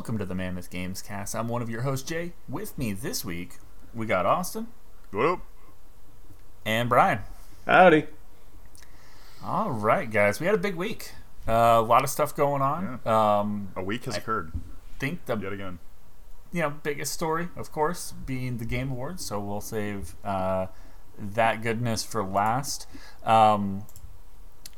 Welcome to the Mammoth Games Cast. I'm one of your hosts, Jay. With me this week, we got Austin What up? and Brian. Howdy. All right, guys, we had a big week. Uh, a lot of stuff going on. Um, A week has occurred think the yet again. you know biggest story, of course, being the Game Awards. So we'll save uh, that goodness for last. Um,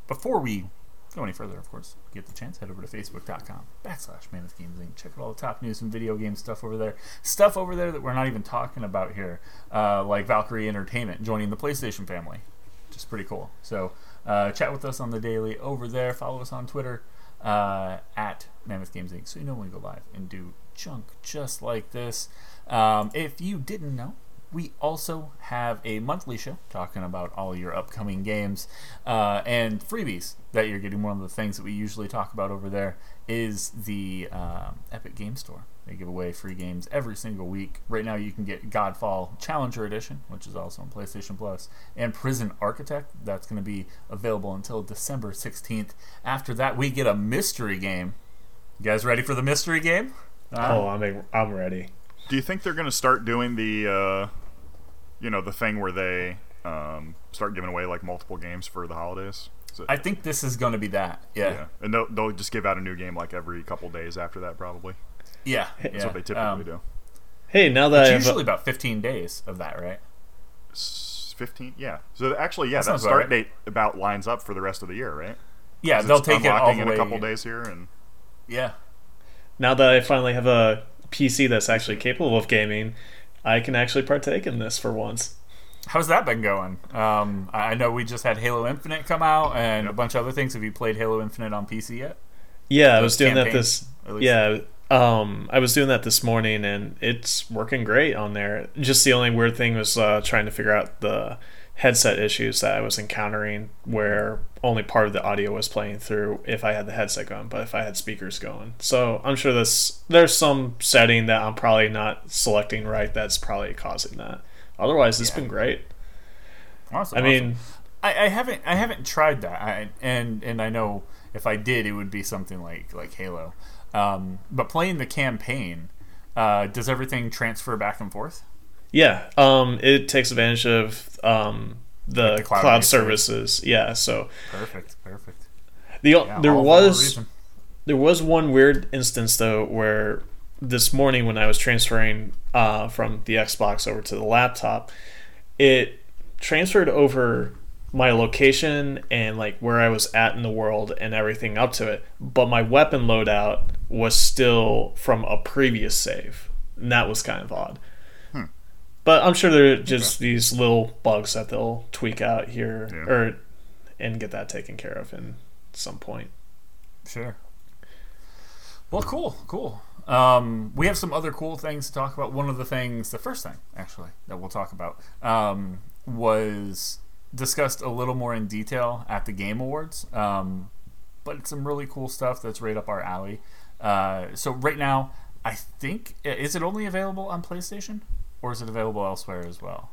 before we go any further, of course, get the chance, head over to facebook.com backslash Mammoth Games Inc. Check out all the top news and video game stuff over there. Stuff over there that we're not even talking about here, uh, like Valkyrie Entertainment joining the PlayStation family, which is pretty cool. So uh, chat with us on the daily over there. Follow us on Twitter uh, at Mammoth Games Inc. So you know when we go live and do junk just like this. Um, if you didn't know, we also have a monthly show talking about all your upcoming games uh, and freebies that you're getting. One of the things that we usually talk about over there is the um, Epic Game Store. They give away free games every single week. Right now, you can get Godfall Challenger Edition, which is also on PlayStation Plus, and Prison Architect. That's going to be available until December 16th. After that, we get a mystery game. You guys ready for the mystery game? Uh, Oh, I'm I'm ready. Do you think they're going to start doing the, uh, you know, the thing where they um, start giving away like multiple games for the holidays? Is it- I think this is going to be that. Yeah. yeah, and they'll, they'll just give out a new game like every couple days after that, probably. Yeah. That's yeah. what they typically Um, do. Hey, now that It's usually about 15 days of that, right? Fifteen, yeah. So actually, yeah, That that, sounds about start right. date about lines up for the rest of the year, right? Yeah, they'll it's take it all the in way. a couple days here, and Yeah. now that I finally have a PC that's actually capable of gaming, I can actually partake in this for once. How's that been going? Um, I I know we just had Halo Infinite come out and a bunch of other things. Have you played Halo Infinite on PC yet? Yeah, I was doing that this. at least? Yeah, um, I was doing that this morning, and it's working great on there. Just the only weird thing was uh, trying to figure out the headset issues that I was encountering, where only part of the audio was playing through if I had the headset going, but if I had speakers going. So I'm sure this there's some setting that I'm probably not selecting right that's probably causing that. Otherwise, it's Yeah. been great. Awesome. I awesome. mean, I, I haven't I haven't tried that, I, and and I know if I did, it would be something like like Halo. Um, but playing the campaign, uh, does everything transfer back and forth? Yeah, um, it takes advantage of um, the, the cloud, cloud-based services. Yeah, so Perfect, perfect. the Yeah, there all for one was there was one weird instance though where this morning when I was transferring uh, from the Xbox over to the laptop, it transferred over my location and like where I was at in the world and everything up to it, but my weapon loadout was still from a previous save, and that was kind of odd. But I'm sure there are just these little bugs that they'll tweak out here Yeah. or and get that taken care of in some point. Sure. Well, cool, cool. Um, we have some other cool things to talk about. One of the things, the first thing actually that we'll talk about, um, was discussed a little more in detail at the Game Awards. Um, but it's some really cool stuff that's right up our alley. Uh, so right now, I think is it only available on PlayStation, or is it available elsewhere as well?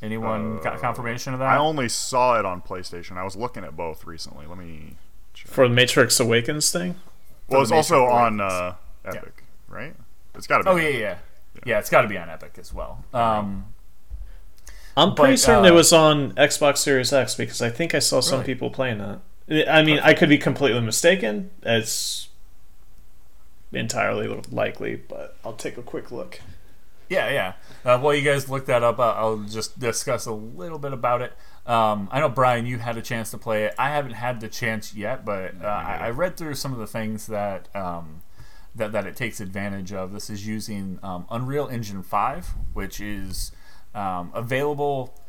Anyone got Uh, confirmation of that? I only saw it on PlayStation. I was looking at both recently. Let me. Check. For the Matrix Awakens thing? Well, the it's also Matrix on uh, Epic, right? It's got to be. oh yeah, yeah, yeah. Yeah, it's got to be on Epic as well. Um, I'm pretty But, certain uh, it was on Xbox Series X because I think I saw some Really? people playing that. I mean, I could be completely mistaken. It's entirely likely, but I'll take a quick look. Yeah, yeah. Uh, while you guys look that up, uh, I'll just discuss a little bit about it. Um, I know Brian, you had a chance to play it. I haven't had the chance yet, but uh, I, I read through some of the things that um, that that it takes advantage of. This is using um, Unreal Engine Five, which is um, available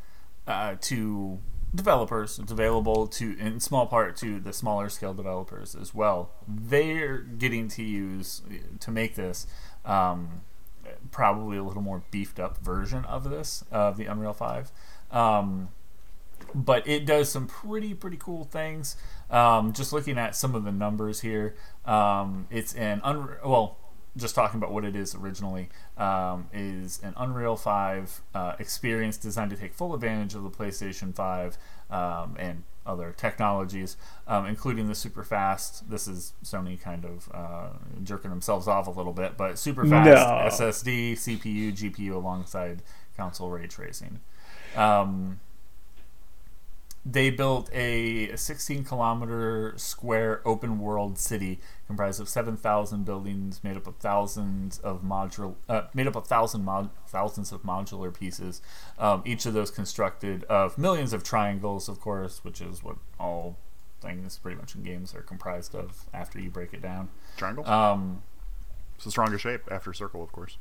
uh, to developers. It's available to, in small part, to the smaller scale developers as well. They're getting to use to make this. Um, probably a little more beefed up version of this of the Unreal 5. Um, but it does some pretty pretty cool things. Um, just looking at some of the numbers here, um, it's an un- well just talking about what it is originally, um, is an Unreal 5 uh, experience designed to take full advantage of the PlayStation 5 um, and other technologies, um, including the super fast. This is Sony kind of uh, jerking themselves off a little bit, but super fast No. SSD, CPU, GPU alongside console ray tracing. Um, they built a 16 kilometer square open world city comprised of 7,000 buildings made up of thousands of modular uh, made up of thousand mod- thousands of modular pieces um, each of those constructed of millions of triangles of course which is what all things pretty much in games are comprised of after you break it down Triangle. um, it's the strongest shape after circle, of course.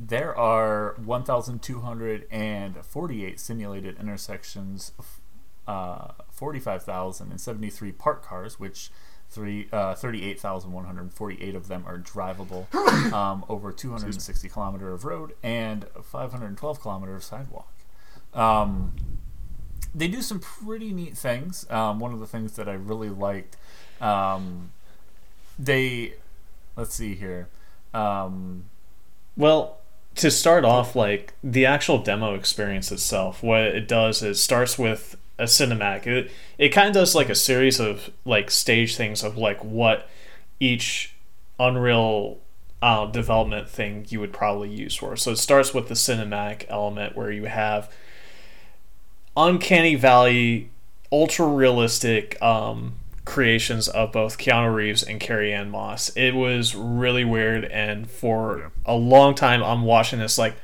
There are 1,248 simulated intersections, uh, 45,073 parked cars, which three, uh, 38,148 of them are drivable, um, over 260 kilometer of road and 512 kilometer of sidewalk. Um, they do some pretty neat things. Um, one of the things that I really liked, um, they, let's see here. Um, Well, to start off, like the actual demo experience itself, what it does is starts with a cinematic. It it kind of does like a series of like stage things of like what each Unreal uh, development thing you would probably use for. So it starts with the cinematic element where you have uncanny valley, ultra realistic um, creations of both Keanu Reeves and Carrie Ann Moss. It was really weird, and for Yeah. a long time, I'm watching this like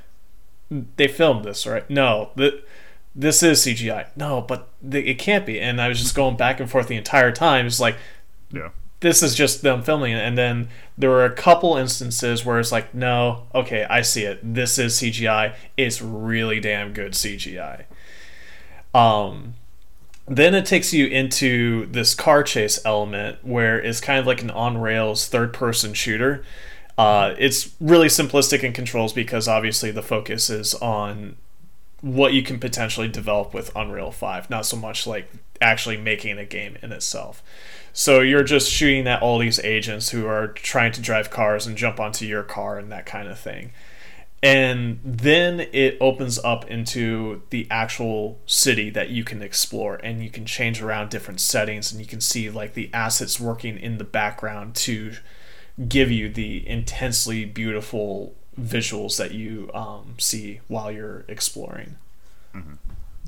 they filmed this, right? No, the, this is CGI. No, but the, it can't be. And I was just going back and forth the entire time. It's like Yeah. this is just them filming it. And then there were a couple instances where it's like, no, okay, I see it. This is CGI. It's really damn good CGI. Um, then it takes you into this car chase element where it's kind of like an on rails third person shooter. Uh, it's really simplistic in controls because obviously the focus is on what you can potentially develop with Unreal 5, not so much like actually making a game in itself. So you're just shooting at all these agents who are trying to drive cars and jump onto your car and that kind of thing. And then it opens up into the actual city that you can explore and you can change around different settings and you can see like the assets working in the background to give you the intensely beautiful visuals that you um, see while you're exploring.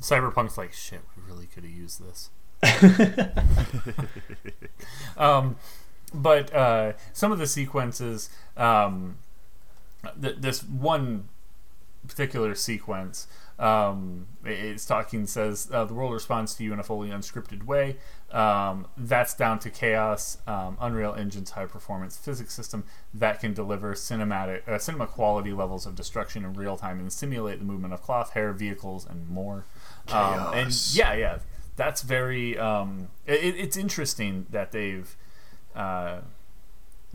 Cyberpunk's like shit. We really could have used this. um, but uh, some of the sequences, um, th- this one particular sequence, um, it's talking says uh, the world responds to you in a fully unscripted way. Um, that's down to chaos, um, Unreal Engine's high performance physics system that can deliver cinematic uh, cinema quality levels of destruction in real time and simulate the movement of cloth, hair, vehicles, and more. Um, and yeah, yeah, that's very. Um, it, it's interesting that they've uh,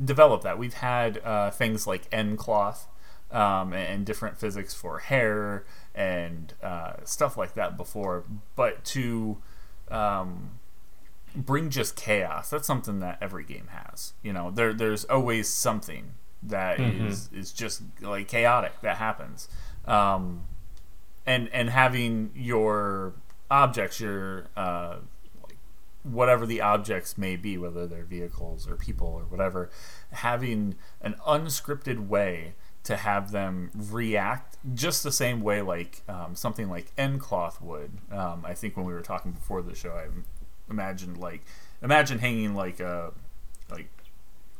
developed that. We've had uh, things like nCloth um, and different physics for hair and uh, stuff like that before, but to um, bring just chaos, that's something that every game has. You know, there there's always something that is is just like chaotic that happens. Um, and and having your objects, your uh, whatever the objects may be, whether they're vehicles or people or whatever, having an unscripted way to have them react just the same way like um, something like nCloth would. Um, I think when we were talking before the show, I imagined like imagine hanging like a like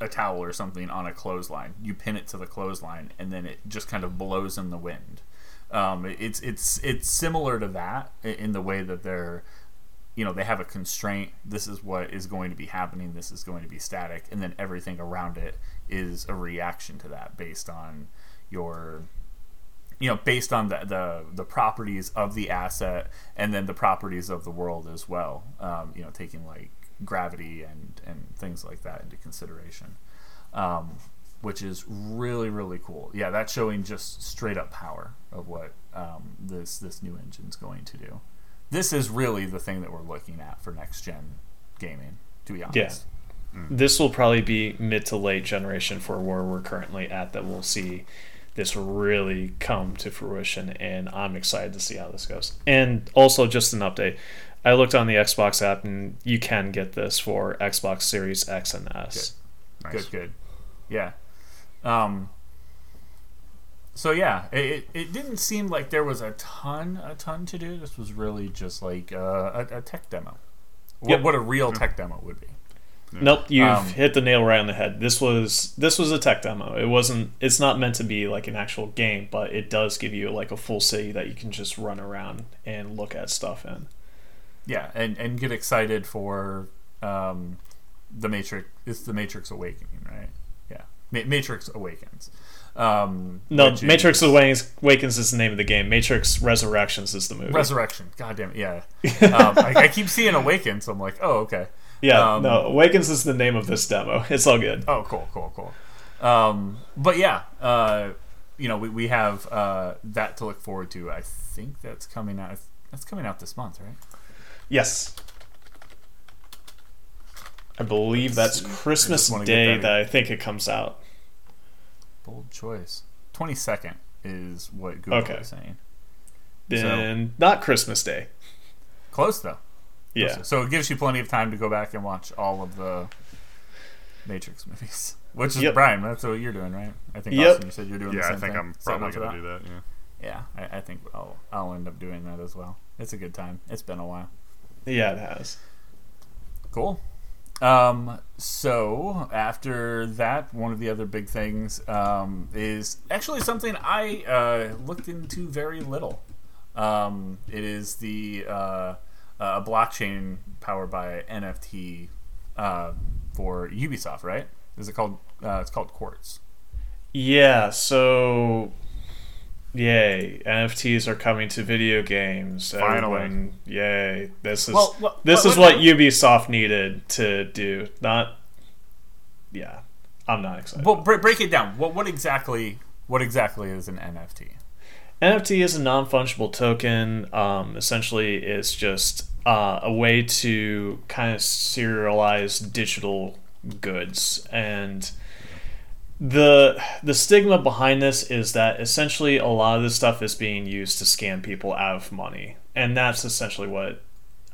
a towel or something on a clothesline. You pin it to the clothesline, and then it just kind of blows in the wind. Um, it's it's it's similar to that in the way that they're, you know, they have a constraint. This is what is going to be happening. This is going to be static, and then everything around it is a reaction to that based on your you know based on the, the the properties of the asset and then the properties of the world as well um, you know taking like gravity and and things like that into consideration um, which is really really cool yeah that's showing just straight up power of what um, this this new engine's going to do this is really the thing that we're looking at for next gen gaming to be honest this will probably be mid to late generation for where we're currently at that we'll see this really come to fruition and I'm excited to see how this goes. And also just an update. I looked on the Xbox app and you can get this for Xbox Series X and S. Nice. Good, good. Yeah. Um, so yeah, it, it, it didn't seem like there was a ton, a ton to do. This was really just like uh, a, a tech demo. What, Yep. what a real tech demo would be. Nope, you've Um, hit the nail right on the head. This was this was a tech demo. It wasn't. It's not meant to be like an actual game, but it does give you like a full city that you can just run around and look at stuff in. Yeah, and, and get excited for um, the Matrix. It's the Matrix Awakening, right? Yeah, Ma- Matrix Awakens. Um, No, Matrix is- Awakens, Awakens is the name of the game. Matrix Resurrections is the movie. Resurrection. God damn it, yeah. um, I, I keep seeing Awaken, so I'm like, oh, okay. yeah, um, no, Awakens is the name of this demo. It's all good. Oh, cool, cool, cool. Um, but yeah, uh, you know, we, we have uh, that to look forward to. I think that's coming out. That's coming out this month, right? Yes. I believe that's. I Christmas just wanna get Day that- that I think it comes out. Bold choice. Twenty second is what Google Okay. is saying. Then not Christmas Day. Close though. Yeah. Close. So it gives you plenty of time to go back and watch all of the Matrix movies. Which is Yep. Brian. That's what you're doing, right? I think Yep. Austin, you said you're doing the Yeah, I think thing. I'm probably gonna do that. Yeah. Yeah, I, I think I'll I'll end up doing that as well. It's a good time. It's been a while. Yeah, it has. Cool. Um, so after that, one of the other big things um, is actually something I uh, looked into very little. Um, it is the uh, a blockchain powered by NFT uh, for Ubisoft, right? Is it called? Uh, it's called Quartz. Yeah, so yay, NFTs are coming to video games. Finally. Everyone- yay. This is Well, what- this what- is what Ubisoft needed to do. Not Yeah. I'm not excited. Well, break, break it down. What what exactly what exactly is an NFT? NFT is a non fungible token. Um, essentially, it's just uh, a way to kind of serialize digital goods. And the the stigma behind this is that essentially a lot of this stuff is being used to scam people out of money, and that's essentially what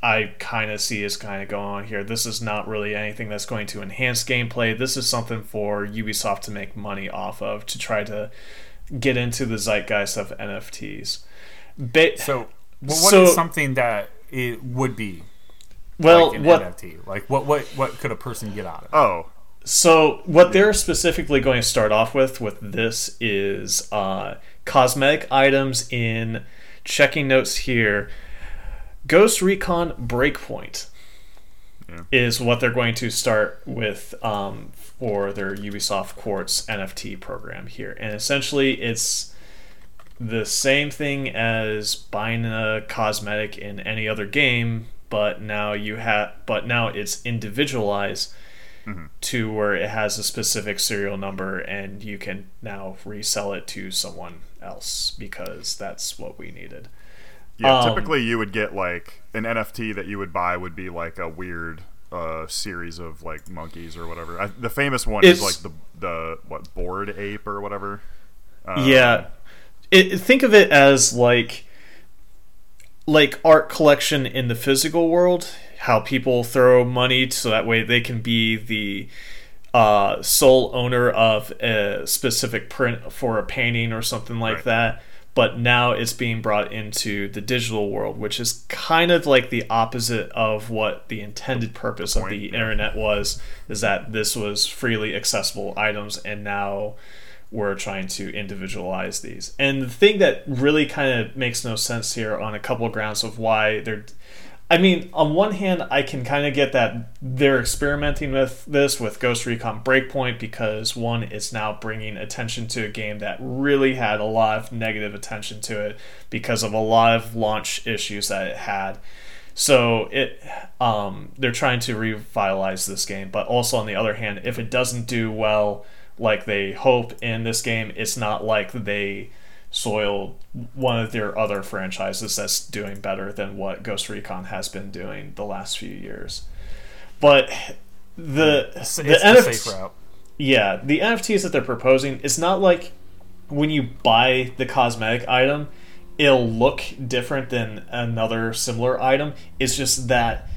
I kind of see is kind of going on here. This is not really anything that's going to enhance gameplay. This is something for Ubisoft to make money off of to try to get into the zeitgeist of NFTs. Ba- So, well, what is So- something that it would be well, like an what NFT? Like what what what could a person get out of it? Oh, So what they're specifically going to start off with with this is uh, cosmetic items in checking notes here. Ghost Recon Breakpoint Yeah. is what they're going to start with um, for their Ubisoft Quartz NFT program here, and essentially it's the same thing as buying a cosmetic in any other game, but now you have, but now it's individualized to where it has a specific serial number and you can now resell it to someone else because that's what we needed. yeah. Um, typically, you would get like an NFT that you would buy would be like a weird uh, series of like monkeys or whatever. I, the famous one is like the the what Bored Ape or whatever. Um, yeah. It, think of it as like like art collection in the physical world, how people throw money so that way they can be the uh, sole owner of a specific print for a painting or something like Right. that. But now it's being brought into the digital world, which is kind of like the opposite of what the intended purpose of the internet was. Is that this was freely accessible items, and now we're trying to individualize these. And the thing that really kind of makes no sense here on a couple of grounds of why they're I mean, on one hand, I can kind of get that they're experimenting with this with Ghost Recon Breakpoint because one, it's now bringing attention to a game that really had a lot of negative attention to it because of a lot of launch issues that it had. So it, um, they're trying to revitalize this game, but also on the other hand, if it doesn't do well like they hope in this game, it's not like they soiled one of their other franchises that's doing better than what Ghost Recon has been doing the last few years. But the It's, the it's the NFT safe route. Yeah, the NFTs that they're proposing, it's not like when you buy the cosmetic item, it'll look different than another similar item. It's just that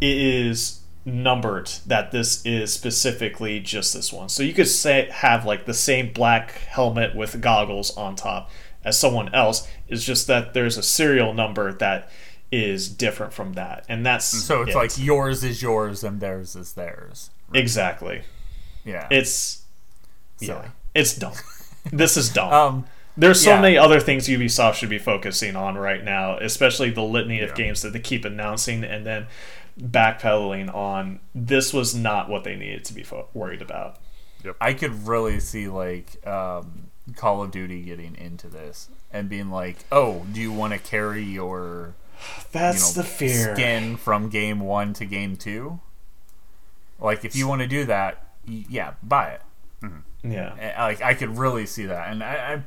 it is numbered that this is specifically just this one. So you could say have like the same black helmet with goggles on top as someone else. It's just that there's a serial number that is different from that. And that's So it's it. like yours is yours and theirs is theirs. exactly. Yeah. It's Silly. yeah, it's dumb. this is dumb. Um, There's so yeah. many other things Ubisoft should be focusing on right now, especially the litany of games that they keep announcing and then backpedaling on. This was not what they needed to be fo- worried about. Yep. I could really see like um, Call of Duty getting into this and being like, "Oh, do you want to carry your you That's know the fear. skin from game one to game two? Like, if you want to do that, yeah, buy it. Yeah. Like, I could really see that, and I,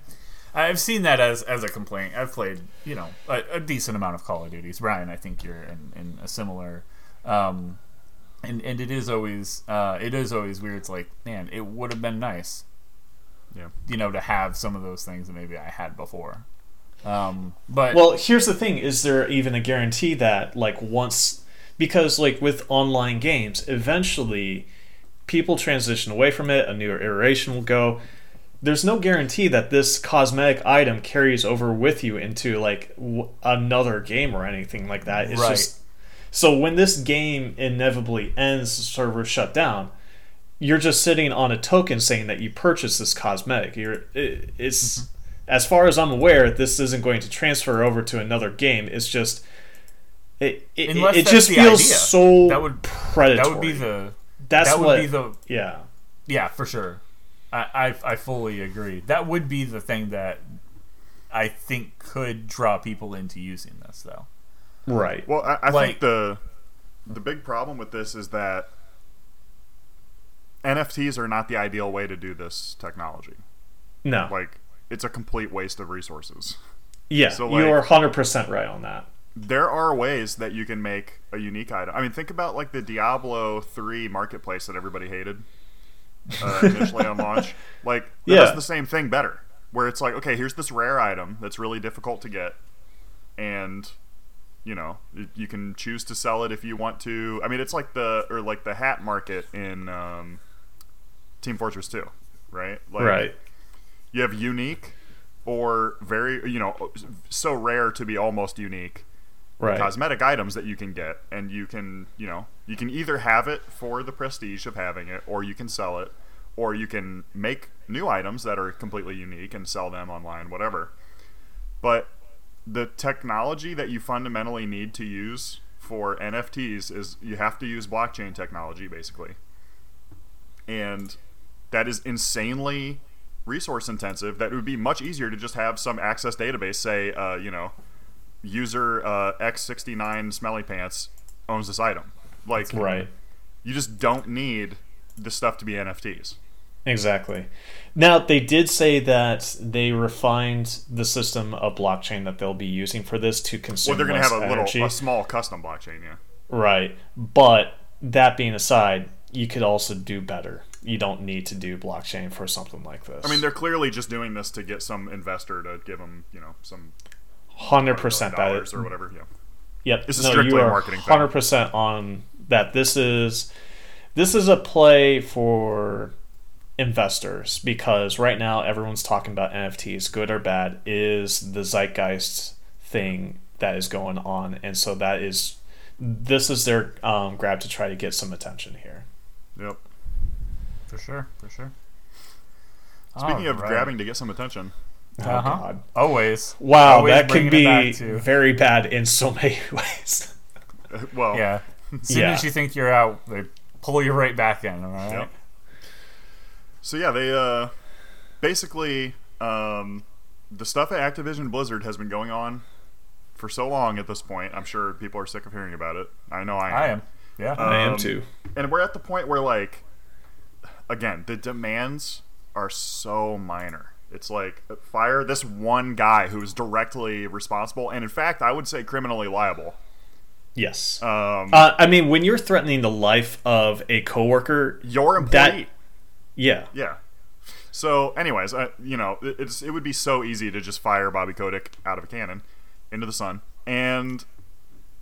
I I've seen that as as a complaint. I've played, you know, a, a decent amount of Call of Duties. Brian, I think you're in, in a similar. Um, and, and it is always uh, it is always weird. It's like, man, it would have been nice Yeah. you know, to have some of those things that maybe I had before. Um, but Well, here's the thing: is there even a guarantee that, like, once because, like, with online games, eventually people transition away from it, a new iteration will go. There's no guarantee that this cosmetic item carries over with you into like w- another game or anything like that. It's Right. just so when this game inevitably ends, server shut down. You're just sitting on a token saying that you purchased this cosmetic. You're it, it's Mm-hmm. as far as I'm aware, this isn't going to transfer over to another game. It's just it it, Unless it just feels idea. so That would- predatory. that would be the that's that would what be the yeah yeah for sure. I, I I fully agree. That would be the thing that I think could draw people into using this though. right Well, I, I Like- think the the big problem with this is that NFTs are not the ideal way to do this technology. no Like, it's a complete waste of resources. yeah so, you are hundred percent right on that. There are ways that you can make a unique item. I mean, think about like the Diablo three marketplace that everybody hated uh, initially on launch. Like, it Yeah. does the same thing better. Where it's like, okay, here's this rare item that's really difficult to get, and you know you- you can choose to sell it if you want to. I mean, it's like the or like the hat market in um, Team Fortress Two, right? Like, right. you have unique or very you know so rare to be almost unique right. cosmetic items that you can get. And you can you know you can either have it for the prestige of having it or you can sell it or you can make new items that are completely unique and sell them online whatever. But the technology that you fundamentally need to use for NFTs is you have to use blockchain technology basically. And that is insanely resource intensive that it would be much easier to just have some access database say uh, you know user uh, x69 smelly pants owns this item like right you just don't need the stuff to be nfts exactly. Now they did say that they refined the system of blockchain that they'll be using for this to consume well they're going to have a energy. little a small custom blockchain yeah Right. But that being aside, you could also do better. You don't need to do blockchain for something like this. i mean they're clearly just doing this to get some investor to give them you know some hundred percent dollars or whatever yeah Yep. This is no, strictly you a are marketing thing. hundred percent on that. This is this is a play for investors because right now everyone's talking about NFTs, good or bad, is the zeitgeist thing that is going on, and so that is this is their um, grab to try to get some attention here. yep For sure, for sure. speaking of Alright. grabbing to get some attention Oh Uh-huh. God. always. Wow, Always that could bringing it be very bad in so many ways. well Yeah. As soon Yeah. as you think you're out, they pull you right back in. All right. Yep. So yeah, they uh, basically um, the stuff at Activision Blizzard has been going on for so long at this point. I'm sure people are sick of hearing about it. I know I am. I am. Yeah. I am Um, too. And we're at the point where like, again, the demands are so minor. It's like fire this one guy who is directly responsible, and in fact, I would say criminally liable Yes. Um, Uh, I mean, when you're threatening the life of a coworker, your employee. that- yeah, Yeah. So, anyways, uh, you know, it- it's it would be so easy to just fire Bobby Kotick out of a cannon into the sun, and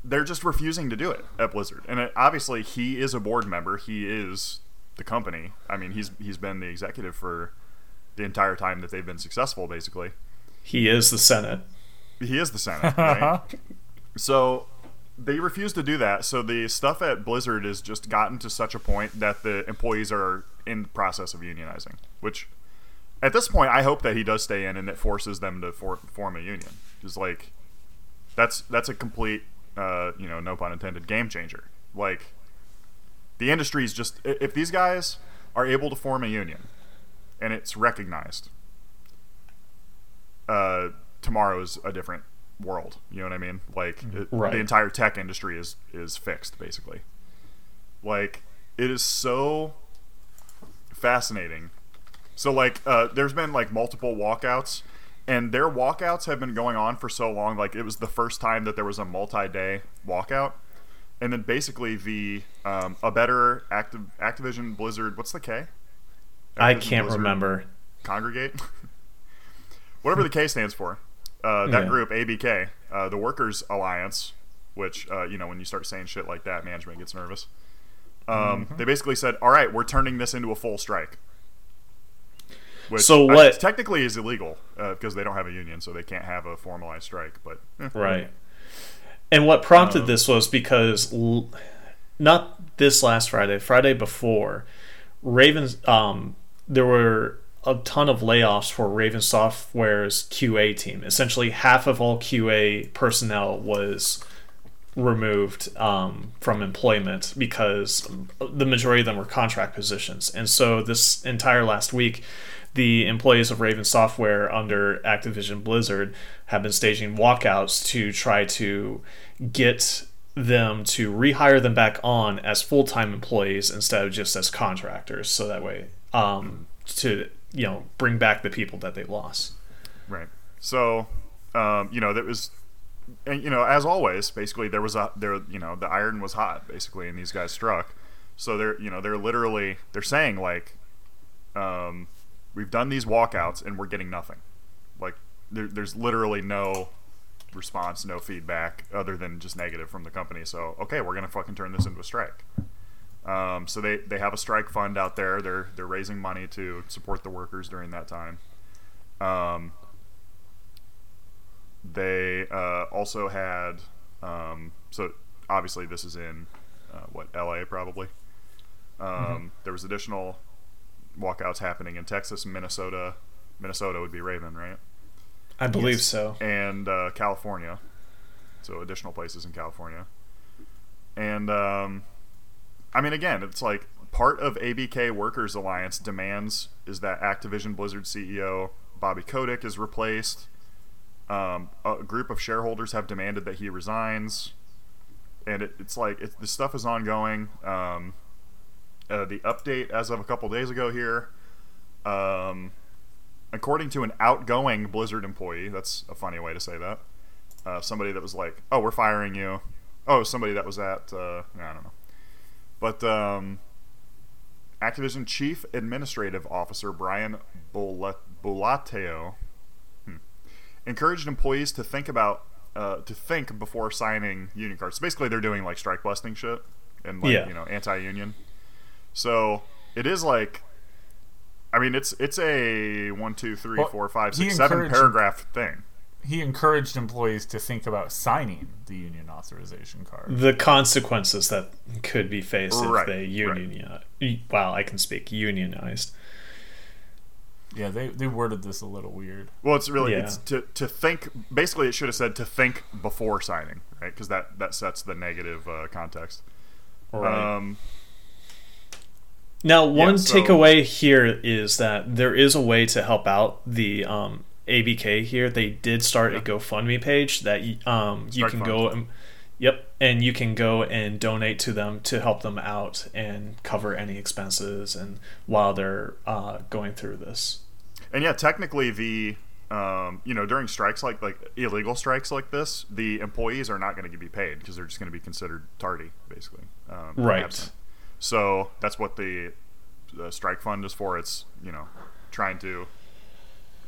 they're just refusing to do it at Blizzard. And it, obviously, he is a board member. He is the company. I mean, he's he's been the executive for the entire time that they've been successful, basically. he is the Senate. He is the Senate, right? so they refuse to do that. So the stuff at Blizzard has just gotten to such a point that the employees are in the process of unionizing. Which, at this point, I hope that he does stay in and it forces them to for, form a union. Just like that's that's a complete, uh, you know, no pun intended, game changer. Like the industry is just if these guys are able to form a union and it's recognized uh, tomorrow's a different world. You know what I mean? Like it, Right. the entire tech industry is is fixed basically. Like it is so fascinating. So like uh, there's been like multiple walkouts and their walkouts have been going on for so long like it was the first time that there was a multi-day walkout and then basically the um, a better active Activision Blizzard what's the K? I Activision can't Blizzard remember. congregate, whatever the K stands for. Uh, that Yeah. group, ABK, uh, the Workers Alliance, which uh, you know when you start saying shit like that, management gets nervous. Um, They basically said, "All right, we're turning this into a full strike." Which So I- what- technically is illegal uh, because they don't have a union, so they can't have a formalized strike. But eh. Right. And what prompted Um, this was because l- not this last Friday, Friday before, Ravens um there were a ton of layoffs for Raven Software's QA team. Essentially half of all QA personnel was removed um, from employment because the majority of them were contract positions. And so this entire last week, the employees of Raven Software under Activision Blizzard have been staging walkouts to try to get them to rehire them back on as full-time employees instead of just as contractors so that way um, to you know bring back the people that they lost Right. So, um, you know, there was, and you know, as always, basically there was a there, you know, the iron was hot, basically, and these guys struck. So they're, you know, they're literally they're saying like, um, we've done these walkouts and we're getting nothing. Like, there, there's literally no response, no feedback other than just negative from the company. So okay, we're gonna fucking turn this into a strike. Um, so they, they have a strike fund out there. They're they're raising money to support the workers during that time. Um, they uh, also had um, so obviously this is in uh, what LA probably. Um, There was additional walkouts happening in Texas Minnesota. Minnesota would be Raven, right? i believe Yes. so and uh, California. So additional places in California. And um, I mean, again, it's like part of ABK Workers Alliance demands is that Activision Blizzard CEO Bobby Kotick is replaced. Um, a group of shareholders have demanded that he resigns, and it, it's like it, the stuff is ongoing. Um, uh, the update as of a couple days ago here. Um, according to an outgoing Blizzard employee, that's a funny way to say that. Uh, somebody that was like, "Oh, we're firing you." Oh, somebody that was at uh, I don't know, but um, Activision Chief Administrative Officer Brian Bulatao hmm, encouraged employees to think about uh, to think before signing union cards. So basically, they're doing like strike busting shit and like Yeah. you know anti-union. So it is like I mean, it's it's a one, two, three, Well, four, five, he six, seven encouraged- paragraph thing. He encouraged employees to think about signing the union authorization card. the consequences that could be faced Right, if they right. union wow i can speak unionized Yeah, they, they worded this a little weird. Well, it's really Yeah. it's to to think. Basically, it should have said to think before signing, right? Because that that sets the negative uh, context. right Um, Now, one so- takeaway here is that there is a way to help out the um, ABK here. They did start a GoFundMe page that um, you can fund. go and yep, and you can go and donate to them to help them out and cover any expenses and while they're uh, going through this. and yeah, technically the um, you know, during strikes like like illegal strikes like this, the employees are not going to be paid because they're just going to be considered tardy, basically. Um, Right. absent. So that's what the, the strike fund is for. It's you know, trying to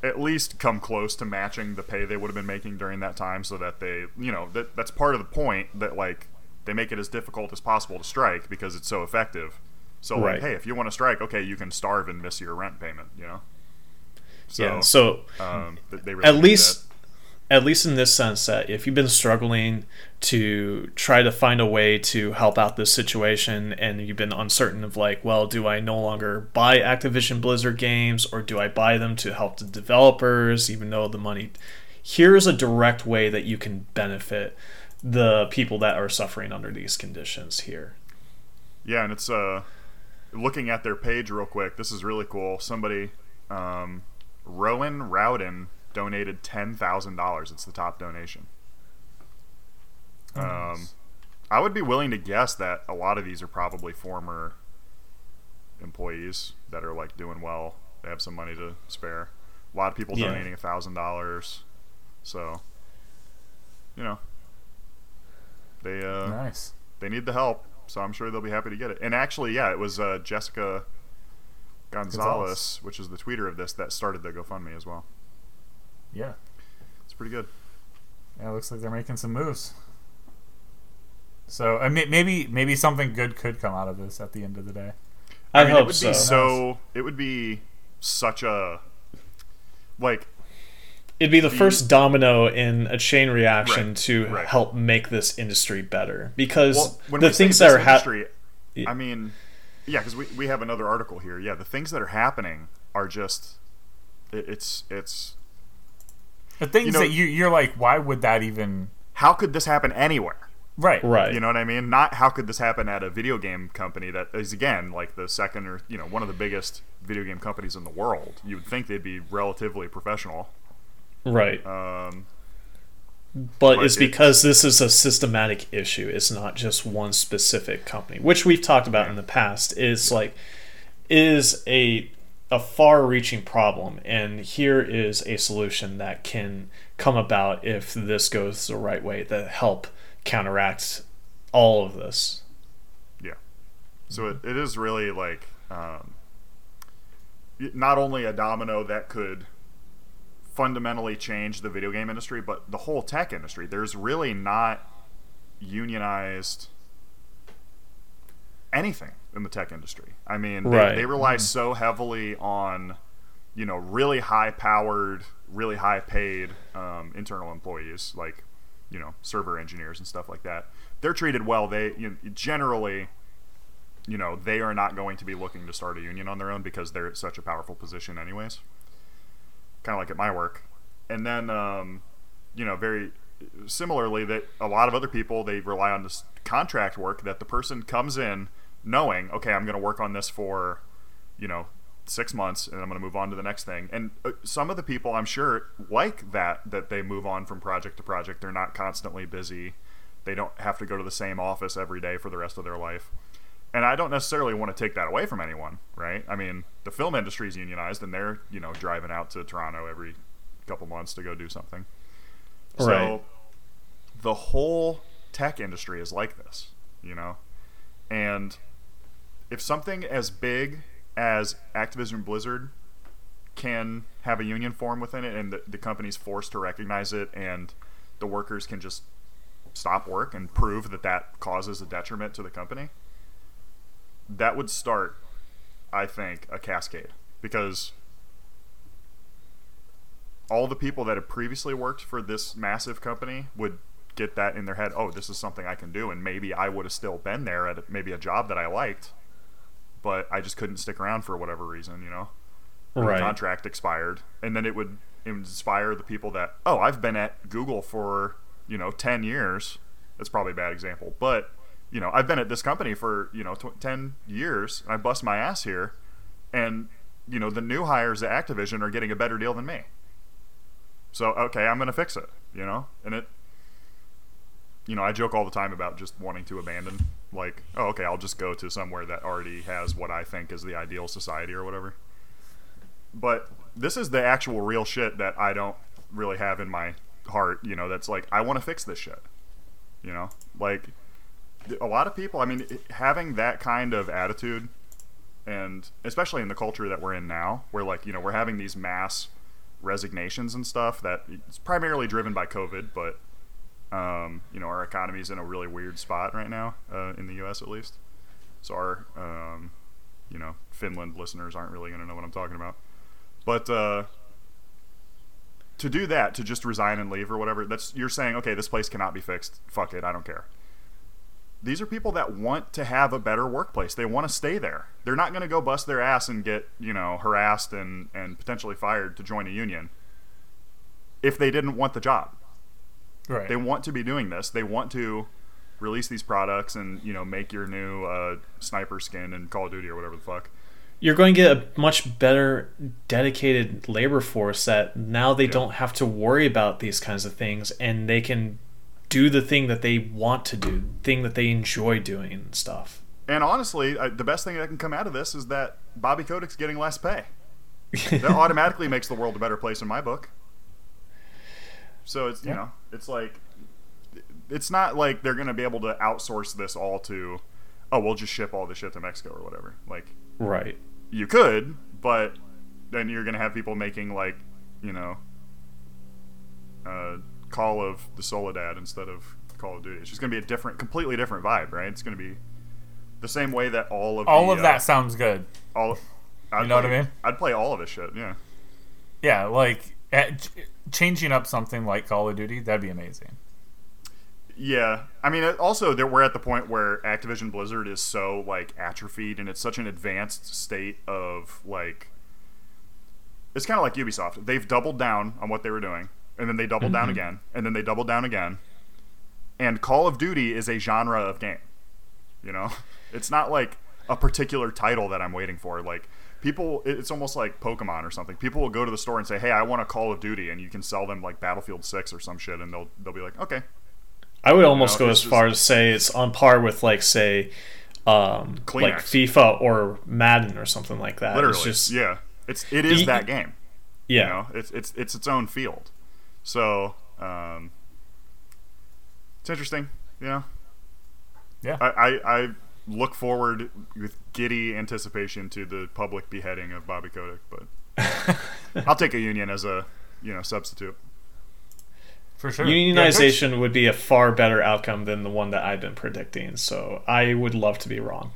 at least come close to matching the pay they would have been making during that time, so that they, you know, that that's part of the point that like they make it as difficult as possible to strike because it's so effective. So Right. like, hey, if you want to strike, okay, you can starve and miss your rent payment, you know. So, yeah. So um, they really at least at least in this sense that if you've been struggling to try to find a way to help out this situation and you've been uncertain of like well do i no longer buy activision blizzard games or do i buy them to help the developers even though the money here's a direct way that you can benefit the people that are suffering under these conditions here yeah, and it's uh, looking at their page real quick. This is really cool. Somebody, um, Rowan Rowden donated ten thousand dollars. It's the top donation. Um, I would be willing to guess that a lot of these are probably former employees that are like doing well. They have some money to spare. A lot of people Yeah. donating a thousand dollars. So, you know, they uh, nice. they need the help, so I'm sure they'll be happy to get it. And actually, yeah, it was uh, Jessica Gonzalez, Gonzalez. which is the tweeter of this, that started the GoFundMe as well. Yeah. It's pretty good. Yeah, it looks like they're making some moves. So uh, may- maybe maybe something good could come out of this at the end of the day. i, mean, it hope would so be so. It would be such a like it'd be the the- first domino in a chain reaction Right, to right. help make this industry better because well when the we say things this that are happening. I mean, yeah, because we we have another article here. Yeah, the things that are happening are just it, it's it's The things You know- that you you're like, why would that even? how could this happen anywhere? Right. right You know what I mean? Not how could this happen at a video game company that is again like the second or you know one of the biggest video game companies in the world. You would think they'd be relatively professional. right Um, but but it's it- because this is a systematic issue it's not just one specific company which we've talked about in the past is like is a a far-reaching problem and here is a solution that can come about if this goes the right way to help counteract all of this yeah. So it, it is really like um, not only a domino that could fundamentally change the video game industry, but the whole tech industry. There's really not unionized anything in the tech industry. I mean, they, Right. they rely so heavily on, you know, really high powered, really high paid um, internal employees, like, you know, server engineers and stuff like that. They're treated well. They you know, generally, you know, they are not going to be looking to start a union on their own because they're at such a powerful position, anyways. Kind of like at my work. And then, um, you know, very similarly, that a lot of other people they rely on this contract work that the person comes in knowing, okay, I'm going to work on this for, you know, six months and I'm going to move on to the next thing. And uh, some of the people I'm sure like that that they move on from project to project. They're not constantly busy. They don't have to go to the same office every day for the rest of their life. And I don't necessarily want to take that away from anyone, right? I mean, the film industry is unionized, and they're you know driving out to Toronto every couple months to go do something. right. So the whole tech industry is like this, you know? And if something as big as Activision Blizzard can have a union form within it and the, the company's forced to recognize it and the workers can just stop work and prove that that causes a detriment to the company, that would start, I think, a cascade. Because all the people that have previously worked for this massive company would get that in their head oh this is something i can do and maybe i would have still been there at maybe a job that i liked but i just couldn't stick around for whatever reason you know Right. the contract expired and then it would inspire the people that oh i've been at google for you know 10 years that's probably a bad example but you know i've been at this company for you know tw- 10 years and i bust my ass here and you know the new hires at activision are getting a better deal than me so okay, I'm gonna fix it. You know, and it. You know, I joke all the time about just wanting to abandon. Like, oh, okay, I'll just go to somewhere that already has what I think is the ideal society or whatever. But this is the actual real shit that I don't really have in my heart. You know, that's like I want to fix this shit. You know, like a lot of people. I mean, having that kind of attitude, and especially in the culture that we're in now, where like you know we're having these mass resignations and stuff that it's primarily driven by COVID, but um, you know our economy is in a really weird spot right now uh, in the U.S. at least. So our um, you know Finland listeners aren't really going to know what I'm talking about, but uh, to do that to just resign and leave or whatever that's you're saying okay this place cannot be fixed fuck it I don't care. These are people that want to have a better workplace. They want to stay there. They're not going to go bust their ass and get, you know, harassed and, and potentially fired to join a union if they didn't want the job. Right. They want to be doing this. They want to release these products and you know make your new uh, sniper skin and Call of Duty or whatever the fuck. You're going to get a much better dedicated labor force that now they don't have to worry about these kinds of things and they can do the thing that they want to do, thing that they enjoy doing and stuff. And honestly, uh, the best thing that can come out of this is that Bobby Kotick's getting less pay. that automatically makes the world a better place in my book. So it's you know it's like it's not like they're going to be able to outsource this all to oh we'll just ship all the shit to Mexico or whatever. Like Right. you could, but then you're going to have people making like you know uh, Call of the Soledad instead of Call of Duty. It's just going to be a different, completely different vibe, right? It's going to be the same way that all of All the, of uh, that sounds good. all. I'd You know what I mean? I'd play all of this shit. Yeah. Yeah, like at, changing up something like Call of Duty, that'd be amazing. Yeah, I mean, also that we're at the point where Activision Blizzard is so like atrophied, and it's such an advanced state of like. It's kind of like Ubisoft. They've doubled down on what they were doing, and then they doubled down mm-hmm. again, and then they doubled down again. And Call of Duty is a genre of game. You know, it's not like a particular title that I'm waiting for. Like people, it's almost like Pokemon or something. People will go to the store and say, "Hey, I want a Call of Duty," and you can sell them like Battlefield Six or some shit, and they'll they'll be like, "Okay, I would almost know, go it's as far just- as say it's on par with like say um, like FIFA or Madden or something like that. literally It's just yeah it's it is You- that game yeah. you know it's it's it's its own field so um it's interesting you know Yeah. I, I i look forward with giddy anticipation to the public beheading of bobby kotick but i'll take a union as a you know substitute For sure. Unionization would be a far better outcome than the one that I've been predicting. So I would love to be wrong.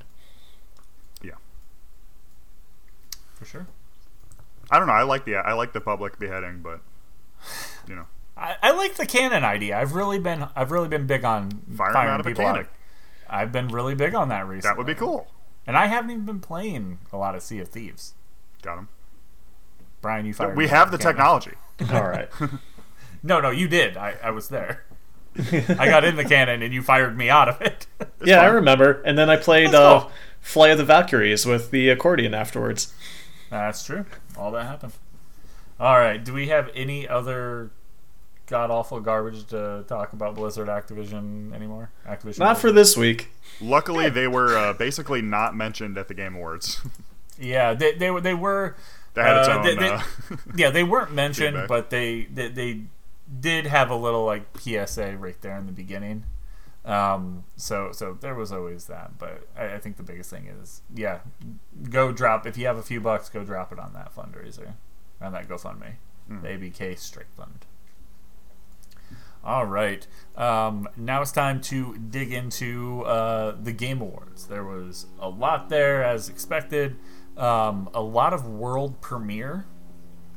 yeah for sure. i don't know i like the i like the public beheading but you know I, I like the cannon idea. I've really been I've really been big on Firing firing out of a people cannon. out. I've been really big on that recently. that would be cool And I haven't even been playing a lot of Sea of Thieves. got him Brian, you fired. we me have the of cannon. technology All right. No, no, you did. I, I was there. I got in the cannon and you fired me out of it. yeah, I remember. And then I played That's uh, cool. Flight of the Valkyries with the accordion afterwards. That's true. All that happened. All right. Do we have any other god awful garbage to talk about Blizzard Activision anymore? Activision. Not for this week. Luckily, they were uh, basically not mentioned at the Game Awards. Yeah, they they were they were. They had its uh, own. they- they- uh, yeah, they weren't mentioned, Feedback. but they, they they did have a little like PSA right there in the beginning. Um, so so there was always that, but I, I think the biggest thing is yeah, go drop if you have a few bucks, go drop it on that fundraiser, on that GoFundMe, Hmm. the ABK Strickland. All right, um, now it's time to dig into uh, the Game Awards. There was a lot there, as expected. Um, a lot of world premiere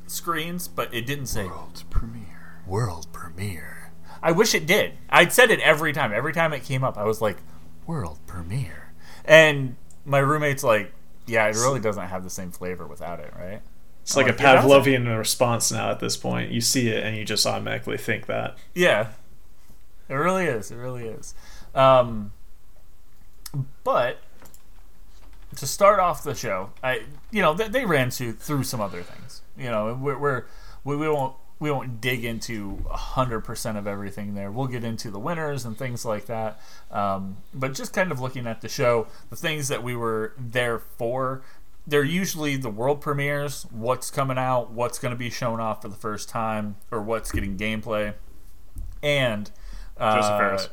screens, but it didn't say World premiere. world premiere. I wish it did. I'd said it every time. Every time it came up, I was like, world premiere. And my roommate's like, yeah, it really doesn't have the same flavor without it, right? It's like Oh, a. Pavlovian response now at this point. You see it and you just automatically think that. Yeah, it really is. It really is. Um, but to start off the show, I you know they, they ran to, through some other things. You know, we're, we're we, we won't we won't dig into hundred percent of everything there. We'll get into the winners and things like that. Um, but just kind of looking at the show, the things that we were there for. They're usually the world premieres, what's coming out, what's going to be shown off for the first time, or what's getting gameplay, and uh, Josef Fares.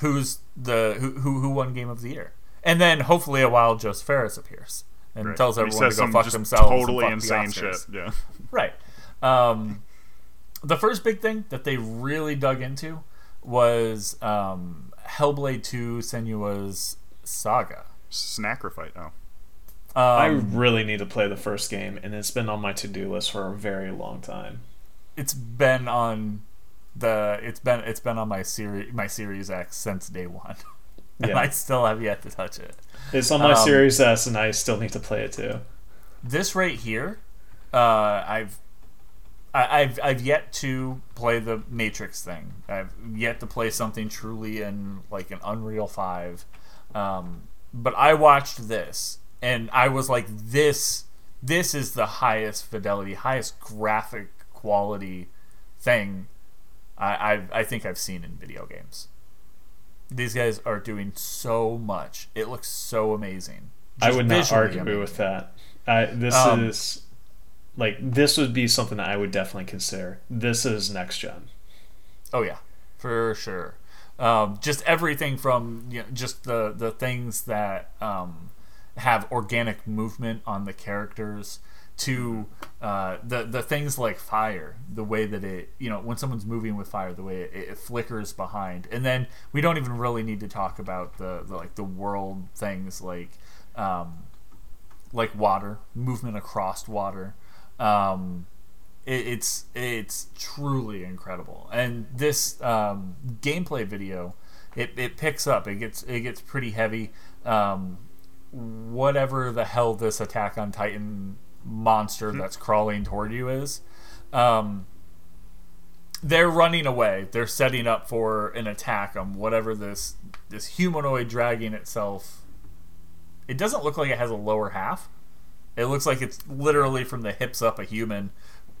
who's the who, who who won Game of the Year, and then hopefully a while Josef Fares appears and Right. tells everyone to go fuck themselves. Totally fuck insane shit. Yeah. Right. Um, the first big thing that they really dug into was um, Hellblade 2 Senua's Saga. Snacker fight. Oh. I Um, really need to play the first game, and it's been on my to-do list for a very long time. it's been on the it's been it's been on my series my Series X since day one, and Yeah. I still have yet to touch it. It's on my Um, Series S, and I still need to play it too. This right here, uh, I've I, I've I've yet to play the Matrix thing. I've yet to play something truly in like an Unreal Five. Um, but I watched this and I was like, this this is the highest fidelity, highest graphic quality thing I I've, I think I've seen in video games. These guys are doing so much. It looks so amazing. I would not argue amazing. with that. I, this Um, is like this would be something that I would definitely consider. This is next gen. Oh yeah, for sure. Um, just everything from you know, just the the things that um, have organic movement on the characters to uh, the the things like fire, the way that it you know when someone's moving with fire, the way it, it flickers behind, and then we don't even really need to talk about the, the like the world things like um, like water movement across water. Um, it, it's it's truly incredible. And this um, gameplay video it, it picks up. It gets it gets pretty heavy. Um, whatever the hell this attack on titan monster that's crawling toward you is um, they're running away. They're setting up for an attack on whatever this this humanoid dragging itself. It doesn't look like it has a lower half. It looks like it's literally from the hips up a human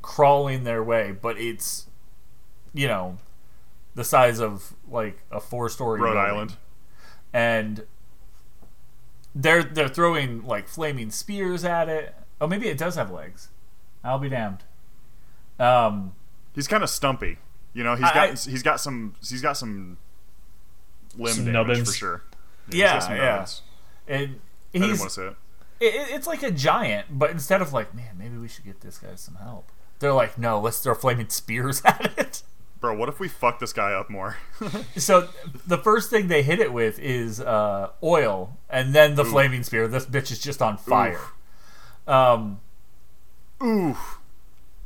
crawling their way, but it's you know the size of like a four story Rhode Island. and they're they're throwing like flaming spears at it. Oh, maybe it does have legs. I'll be damned. Um, He's kind of stumpy. You know, he's I- got I- he's got some he's got some limb Some damage nubbins. for sure. he's Yeah, got some yeah. nubbins. and I didn't he's want to say it. it, it's like a giant, but instead of like, man, maybe we should get this guy some help. They're like, no, let's throw flaming spears at it. Bro, what if we fuck this guy up more? So the first thing they hit it with is uh, oil, and then the flaming spear. This bitch is just on fire. Um, Ooh.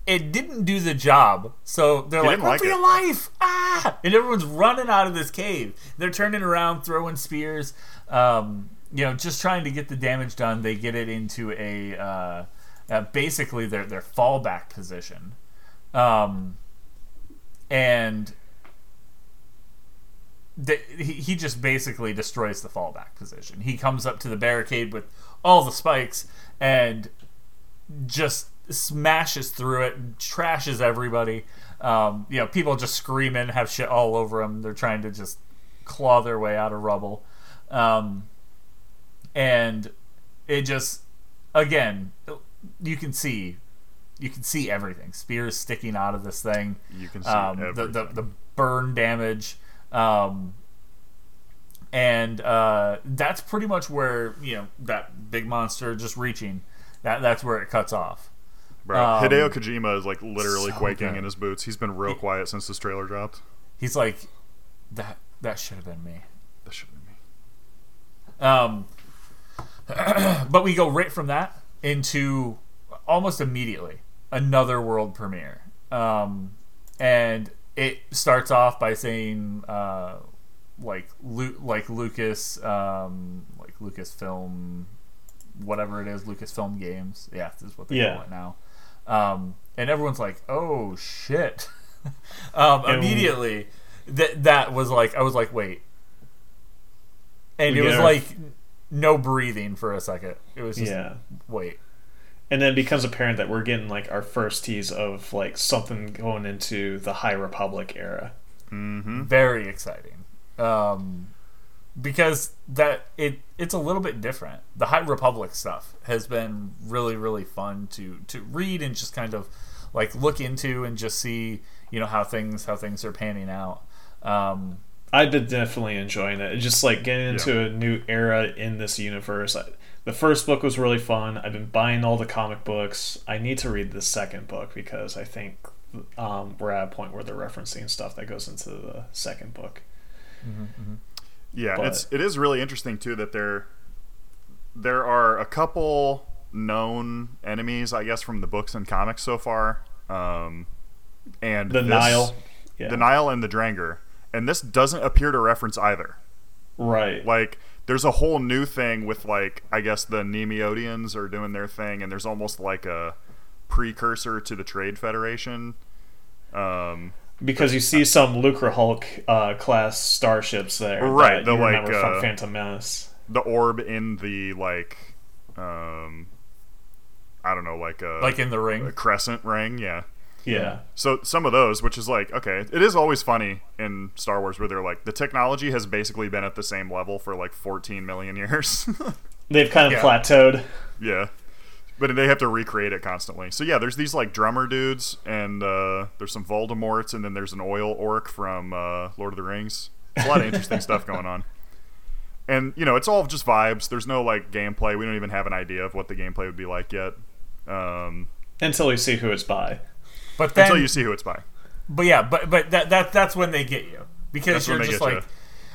it didn't do the job, so they're He like, didn't "Run like for your life!" Ah! And everyone's running out of this cave. They're turning around, throwing spears. Um, you know, just trying to get the damage done. They get it into a uh, uh, basically their their fallback position, um, and he, he just basically destroys the fallback position. He comes up to the barricade with all the spikes and just smashes through it, trashes everybody. Um, you know, people just screaming, have shit all over them. They're trying to just claw their way out of rubble. Um, and it just, again, you can see, you can see everything. Spears sticking out of this thing You can see um, the, the the burn damage, um, and uh, that's pretty much where you know that big monster just reaching. That that's where it cuts off. Bro, um, Hideo Kojima is like literally so quaking good. in his boots. He's been real quiet since this trailer dropped. He's like, that that should have been me. That should have been me. Um, but we go right from that into almost immediately another world premiere. Um, and it starts off by saying, uh, like, Lu- like Lucas, um, like Lucasfilm, whatever it is, Lucasfilm Games. Yeah, this is what they Yeah. call it now. Um, and everyone's like, oh shit. um, immediately, that that was like, I was like, wait. And We it was our- like no breathing for a second. It was just Yeah. wait. And then it becomes apparent that we're getting like our first tease of like something going into the High Republic era. Mm-hmm. Very exciting. Um, because that it it's a little bit different. The High Republic stuff has been really really fun to to read and just kind of like look into and just see you know how things how things are panning out. Um, I've been definitely enjoying it. Just like getting into Yeah. a new era in this universe. I, the first book was really fun. I've been buying all the comic books. I need to read the second book because I think um, we're at a point where they're referencing stuff that goes into the second book. Yeah, But- it's it is really interesting too that there there are a couple known enemies, I guess, from the books and comics so far, um, and The this- Nihil, yeah, the Nihil, and the Drengir, and this doesn't appear to reference either. right? Like, there's a whole new thing with like I guess the Neimoidians are doing their thing, and there's almost like a precursor to the Trade Federation. Um, because you see some Lucrehulk uh, class starships there, Right, That the, you like, from uh, Phantom Menace. the orb in the like, um, I don't know, like a like in the ring, a ring, crescent ring, yeah. Yeah, So some of those, which is like, okay, it is always funny in Star Wars where they're like, the technology has basically been at the same level for like 14 million years. they've kind of Yeah. plateaued. yeah. But they have to recreate it constantly. So yeah, there's these like drummer dudes, and uh, there's some Voldemorts, and then there's an oil orc from uh, Lord of the Rings. There's a lot of interesting stuff going on. And you know, it's all just vibes. There's no like gameplay. We don't even have an idea of what the gameplay would be like yet. Um, Until we see who it's by. But then until you see who it's by. But yeah, but but that that that's when they get you because That's you're just like, you.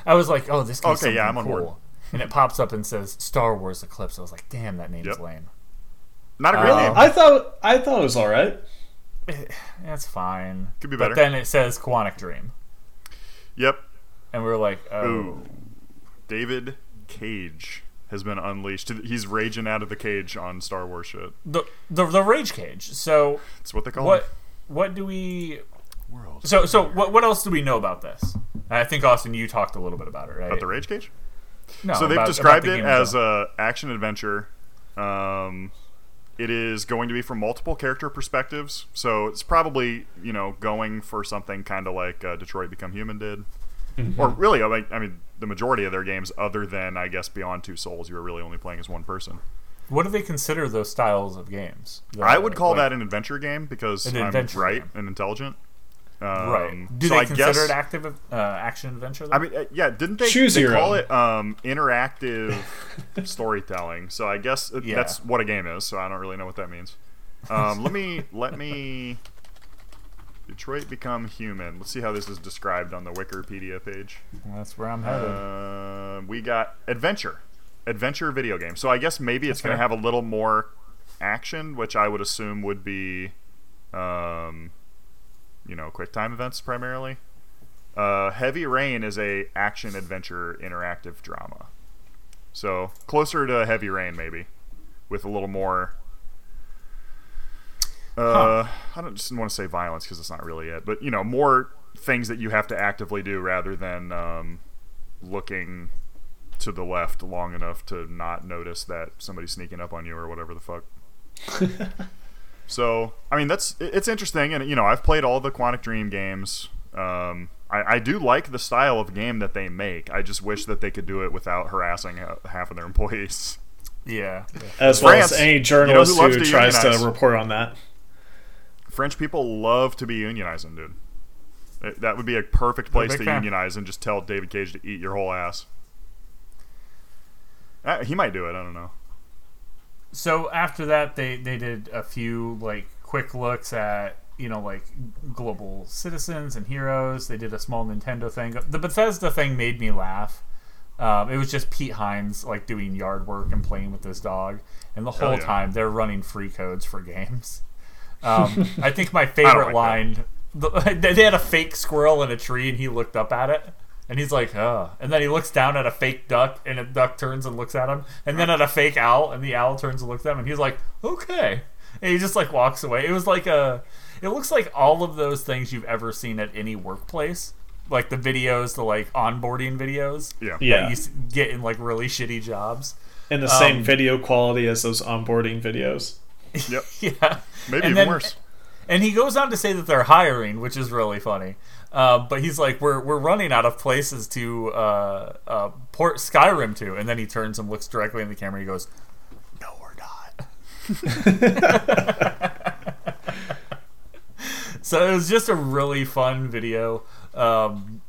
I was like, oh, this game's Okay, yeah, I'm on board. cool. and it pops up and says Star Wars Eclipse. I was like, damn, that name's Yep. lame. Not a great Uh, name. I thought I thought it was all right. That's fine. Could be better. But then it says Quantic Dream, Yep. and we are like, oh, Ooh. David Cage has been unleashed. He's raging out of the cage on Star Wars shit. the, the the Rage Cage. So That's what they call it. what him. What do we? World. So so what what else do we know about this? I think Austin, you talked a little bit about it, right? About the Rage Cage? no, so they've about- described about the it as itself. a action adventure. Um, it is going to be from multiple character perspectives, so it's probably you know going for something kind of like uh, Detroit Become Human did, or really, I mean, I mean, the majority of their games, other than I guess Beyond Two Souls, you were really only playing as one person. What do they consider those styles of games? I would call Like- that an adventure game because An I'm right game. and intelligent. Um, right. Do so they I consider guess, it active uh, action adventure? Though? I mean, uh, yeah, didn't they, Choose they your call own. it um, interactive storytelling? So I guess it, Yeah. that's what a game is. So I don't really know what that means. Um, let me let me Detroit become human. Let's see how this is described on the Wikipedia page. that's where I'm headed. Uh, we got adventure, adventure video game. So I guess maybe it's going to have a little more action, which I would assume would be, um, you know, quick time events primarily. Uh, Heavy Rain is a action adventure interactive drama. So closer to Heavy Rain maybe, with a little more. Uh, I don't just want to say violence because it's not really it, but you know, more things that you have to actively do rather than um, looking to the left long enough to not notice that somebody's sneaking up on you or whatever the fuck. so, I mean, that's it's interesting, and you know, I've played all the Quantic Dream games. Um, I, I do like the style of game that they make. I just wish that they could do it without harassing uh, half of their employees. yeah. As well as any you know journalist who loves who to tries unionize? to report on that. French people love to be unionizing, dude. It- That would be a perfect place to fan. unionize and just tell David Cage to eat your whole ass. Uh, he might do it. I don't know. So after that, they they did a few like quick looks at you know like global citizens and heroes. They did a small Nintendo thing. The Bethesda thing made me laugh. Um, it was just Pete Hines like doing yard work and playing with his dog, and the whole yeah. time they're running free codes for games. Um, I think my favorite like line. The, they had a fake squirrel in a tree, and he looked up at it, and he's like, "Oh!" And then he looks down at a fake duck, and a duck turns and looks at him, and then at a fake owl, and the owl turns and looks at him, and he's like, "Okay," and he just like walks away. It was like a. It looks like all of those things you've ever seen at any workplace, like the videos, the like onboarding videos Yeah. Yeah. you s- get in like really shitty jobs. And the same Um, video quality as those onboarding videos. Yep. yeah, Maybe And even then- worse. and he goes on to say that they're hiring, which is really funny. Uh, but he's like, we're we're running out of places to uh, uh, port Skyrim to, and then he turns and looks directly in the camera. and He goes, "No, we're not." so it was just a really fun video. Um,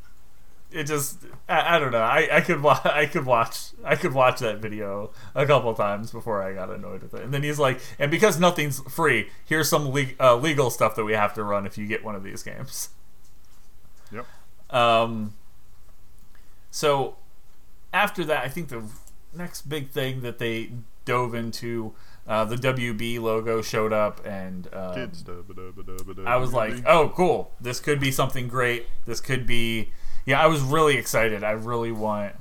it just I, I don't know. I, I could wa- I could watch I could watch that video a couple times before I got annoyed with it. And then he's like, and because nothing's free, here's some le- uh, legal stuff that we have to run if you get one of these games. Um. So after that, I think the next big thing that they dove into, uh, the WB logo showed up, and um, I was like, oh, cool. This could be something great. This could be. Yeah, I was really excited. I really want.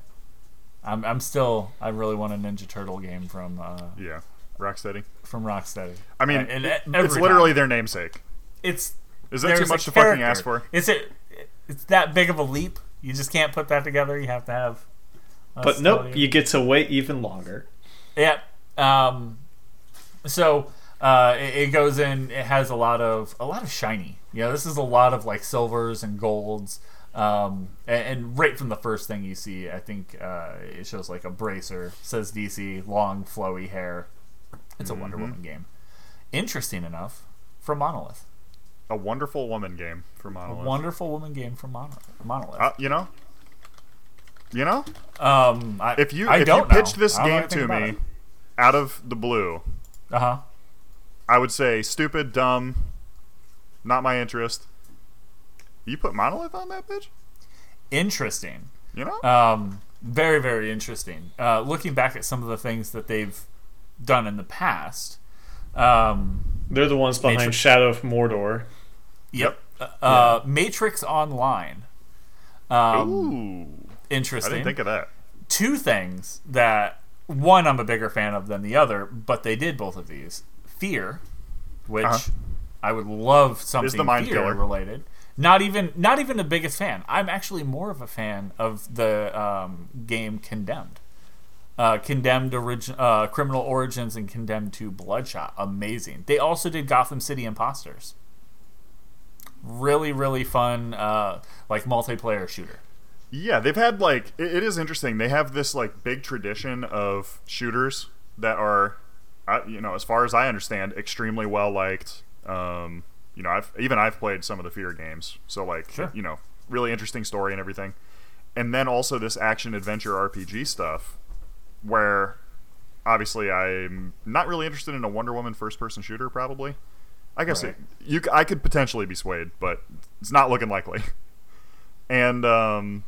I'm, I'm still. I really want a Ninja Turtle game from uh, yeah, Rocksteady. from Rocksteady. I mean, Uh, it- it's literally time. their namesake. It's Is that too much to fucking ask for? It's it. It's that big of a leap. You just can't put that together. You have to have. But nope, study. you get to wait even longer. Yeah. Um, so uh, it, it goes in. It has a lot of a lot of shiny. Yeah, this is a lot of like silvers and golds. Um, and, and right from the first thing you see, I think uh, it shows like a bracer says DC, long flowy hair. It's a Wonder Woman game. Interesting enough, from Monolith. A wonderful woman game for Monolith. A wonderful woman game from Mono- Monolith. Uh, you know, you know, um, I, if you I if don't you pitched know. this I don't know game to me it. out of the blue, Uh huh. I would say stupid, dumb, not my interest. You put Monolith on that bitch? Interesting. You know? Um, very, very interesting. Uh, looking back at some of the things that they've done in the past. Um, They're the ones behind Matrix. Shadow of Mordor. Yep. Uh, Matrix Online. Um, Ooh, I interesting. didn't think of that. Two things that one I'm a bigger fan of than the other, but they did both of these. Fear, which Uh-huh. I would love something the mind fear killer. related. Not even not even the biggest fan. I'm actually more of a fan of the um, game Condemned. Uh, Condemned origin, uh, Criminal Origins and Condemned to Bloodshot. Amazing. They also did Gotham City Impostors. Really, really fun, uh, like multiplayer shooter. Yeah, they've had like it, it is interesting. They have this like big tradition of shooters that are, uh, you know, as far as I understand, extremely well liked. Um, you know, I've even I've played some of the Fear games, so like, Sure. you know, really interesting story and everything. And then also this action adventure RPG stuff, where obviously I'm not really interested in a Wonder Woman first person shooter. Probably, I guess Right. it, you I could potentially be swayed, but it's not looking likely. And um,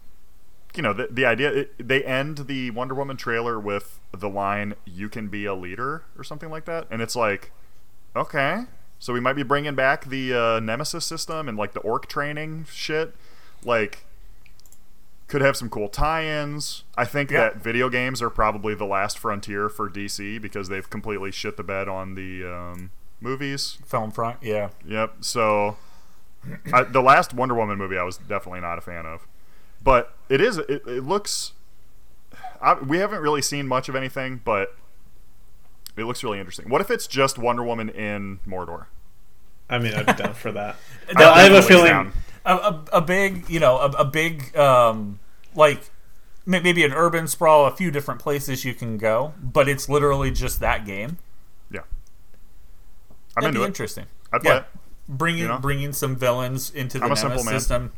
you know the, the idea it, they end the wonder woman trailer with the line you can be a leader or something like that and it's like okay so we might be bringing back the uh, nemesis system and like the orc training shit like could have some cool tie-ins i think Yeah. that video games are probably the last frontier for dc because they've completely shit the bed on the um, movies Film front, yeah. Yep. So, I, the last Wonder Woman movie, I was definitely not a fan of, but it is. It, it looks. I, we haven't really seen much of anything, but it looks really interesting. What if it's just Wonder Woman in Mordor? I mean, I'd be down for that. I'm I have a feeling. a, a, a big, you know, a, a big, um, like maybe an urban sprawl, a few different places you can go, but it's literally just that game. Yeah. I'm That'd into be it. interesting. I'd play Yeah, it. bringing You know? bringing some villains into the I'm a simple Nemesis system.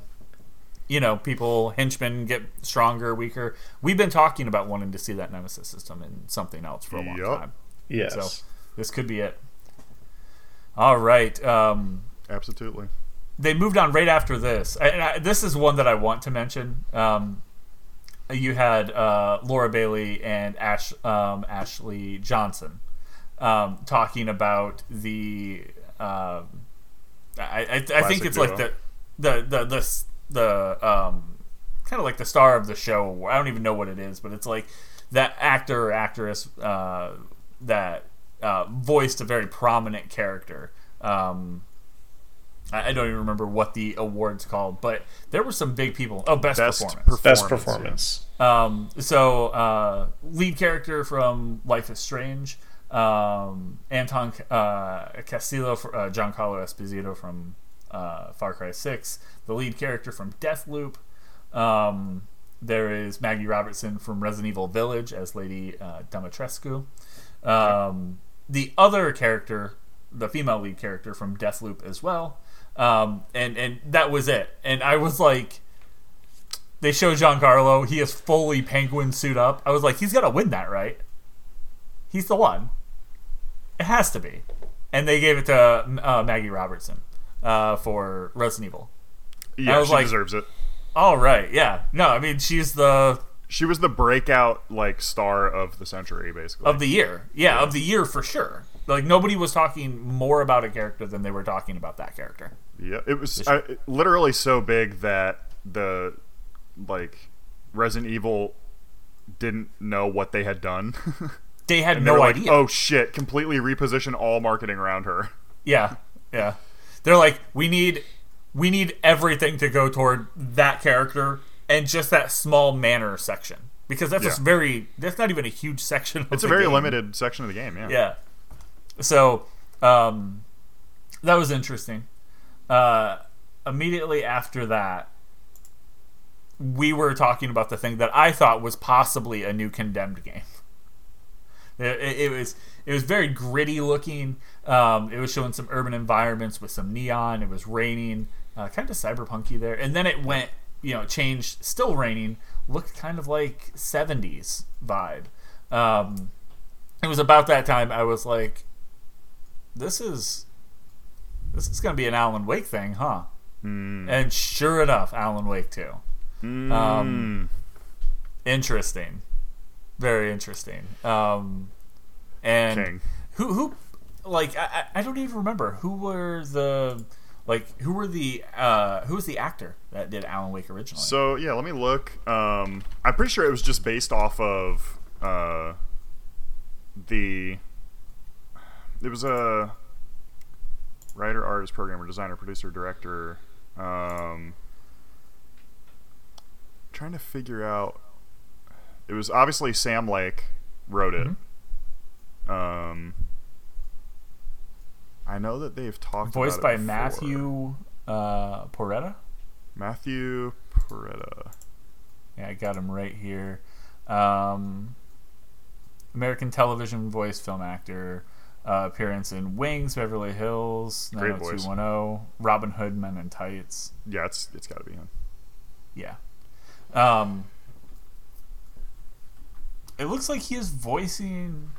You know, people henchmen get stronger, weaker. We've been talking about wanting to see that Nemesis system in something else for a long Yup. time. Yes. So this could be it. All right. Um, Absolutely. they moved on right after this. And I, this is one that I want to mention. Um, you had uh, Laura Bailey and Ash um, Ashley Johnson um, talking about the. Um, I, I, I think Classic it's like the the the the, the um, kind of like the star of the show. I don't even know what it is, but it's like that actor or actress uh, that uh, voiced a very prominent character. Um, I I don't even remember what the award's called, but there were some big people. Oh, best, Best performance. Best Performance, performance. Um, so uh, lead character from Life is Strange, um, Anton uh, Castillo, for, uh, Giancarlo Esposito from uh, Far Cry Six, the lead character from Deathloop. Um, there is Maggie Robertson from Resident Evil Village as Lady uh. Um, the other character, the female lead character from Deathloop as well. Um, and and that was it. And I was like, they show Giancarlo. He is fully penguin suit up. I was like, he's gonna win that, right? He's the one. It has to be. And they gave it to uh, Maggie Robertson uh, for Resident Evil. Yeah, was she like- deserves it. All right, yeah. No, I mean she's the She was the breakout like star of the century, basically. of the year. Yeah, of the year for sure. Like nobody was talking more about a character than they were talking about that character. Yeah, it was uh, literally so big that the like Resident Evil didn't know what they had done. They had and they no were like, idea. "Oh shit!" Completely reposition all marketing around her. Yeah, yeah. They're like, we need, we need everything to go toward that character and just that small manor section because that's Yeah. just very. That's not even a huge section. Of the game. It's a very game. limited section of the game. Yeah. Yeah. So, um, that was interesting. Uh, immediately after that, we were talking about the thing that I thought was possibly a new condemned game. It, it, was it was very gritty looking. Um, it was showing some urban environments with some neon. It was raining, uh, kind of cyberpunky there, and then it went, you know, changed. Still raining, looked kind of like '70s vibe. Um, it was about that time I was like, this is this is gonna be an Alan Wake thing, huh? Mm. And sure enough, Alan Wake too. Um, interesting, very interesting. Um, and King. who who like I, I don't even remember who were the like who were the uh who was the actor that did Alan Wake originally? So yeah, let me look. Um, I'm pretty sure it was just based off of uh, the. It was a writer, artist, programmer, designer, producer, director. Um, trying to figure out. It was obviously Sam Lake wrote it. Mm-hmm. Um, I know that they've talked voiced about by before. Matthew uh, Porretta. Matthew Porretta. Yeah, I got him right here. Um, American television voice, film actor. Uh, appearance in Wings, Beverly Hills, Great voice. 90210, Robin Hood, Men in Tights. Yeah, it's it's got to be him. Yeah. Um, it looks like he is voicing.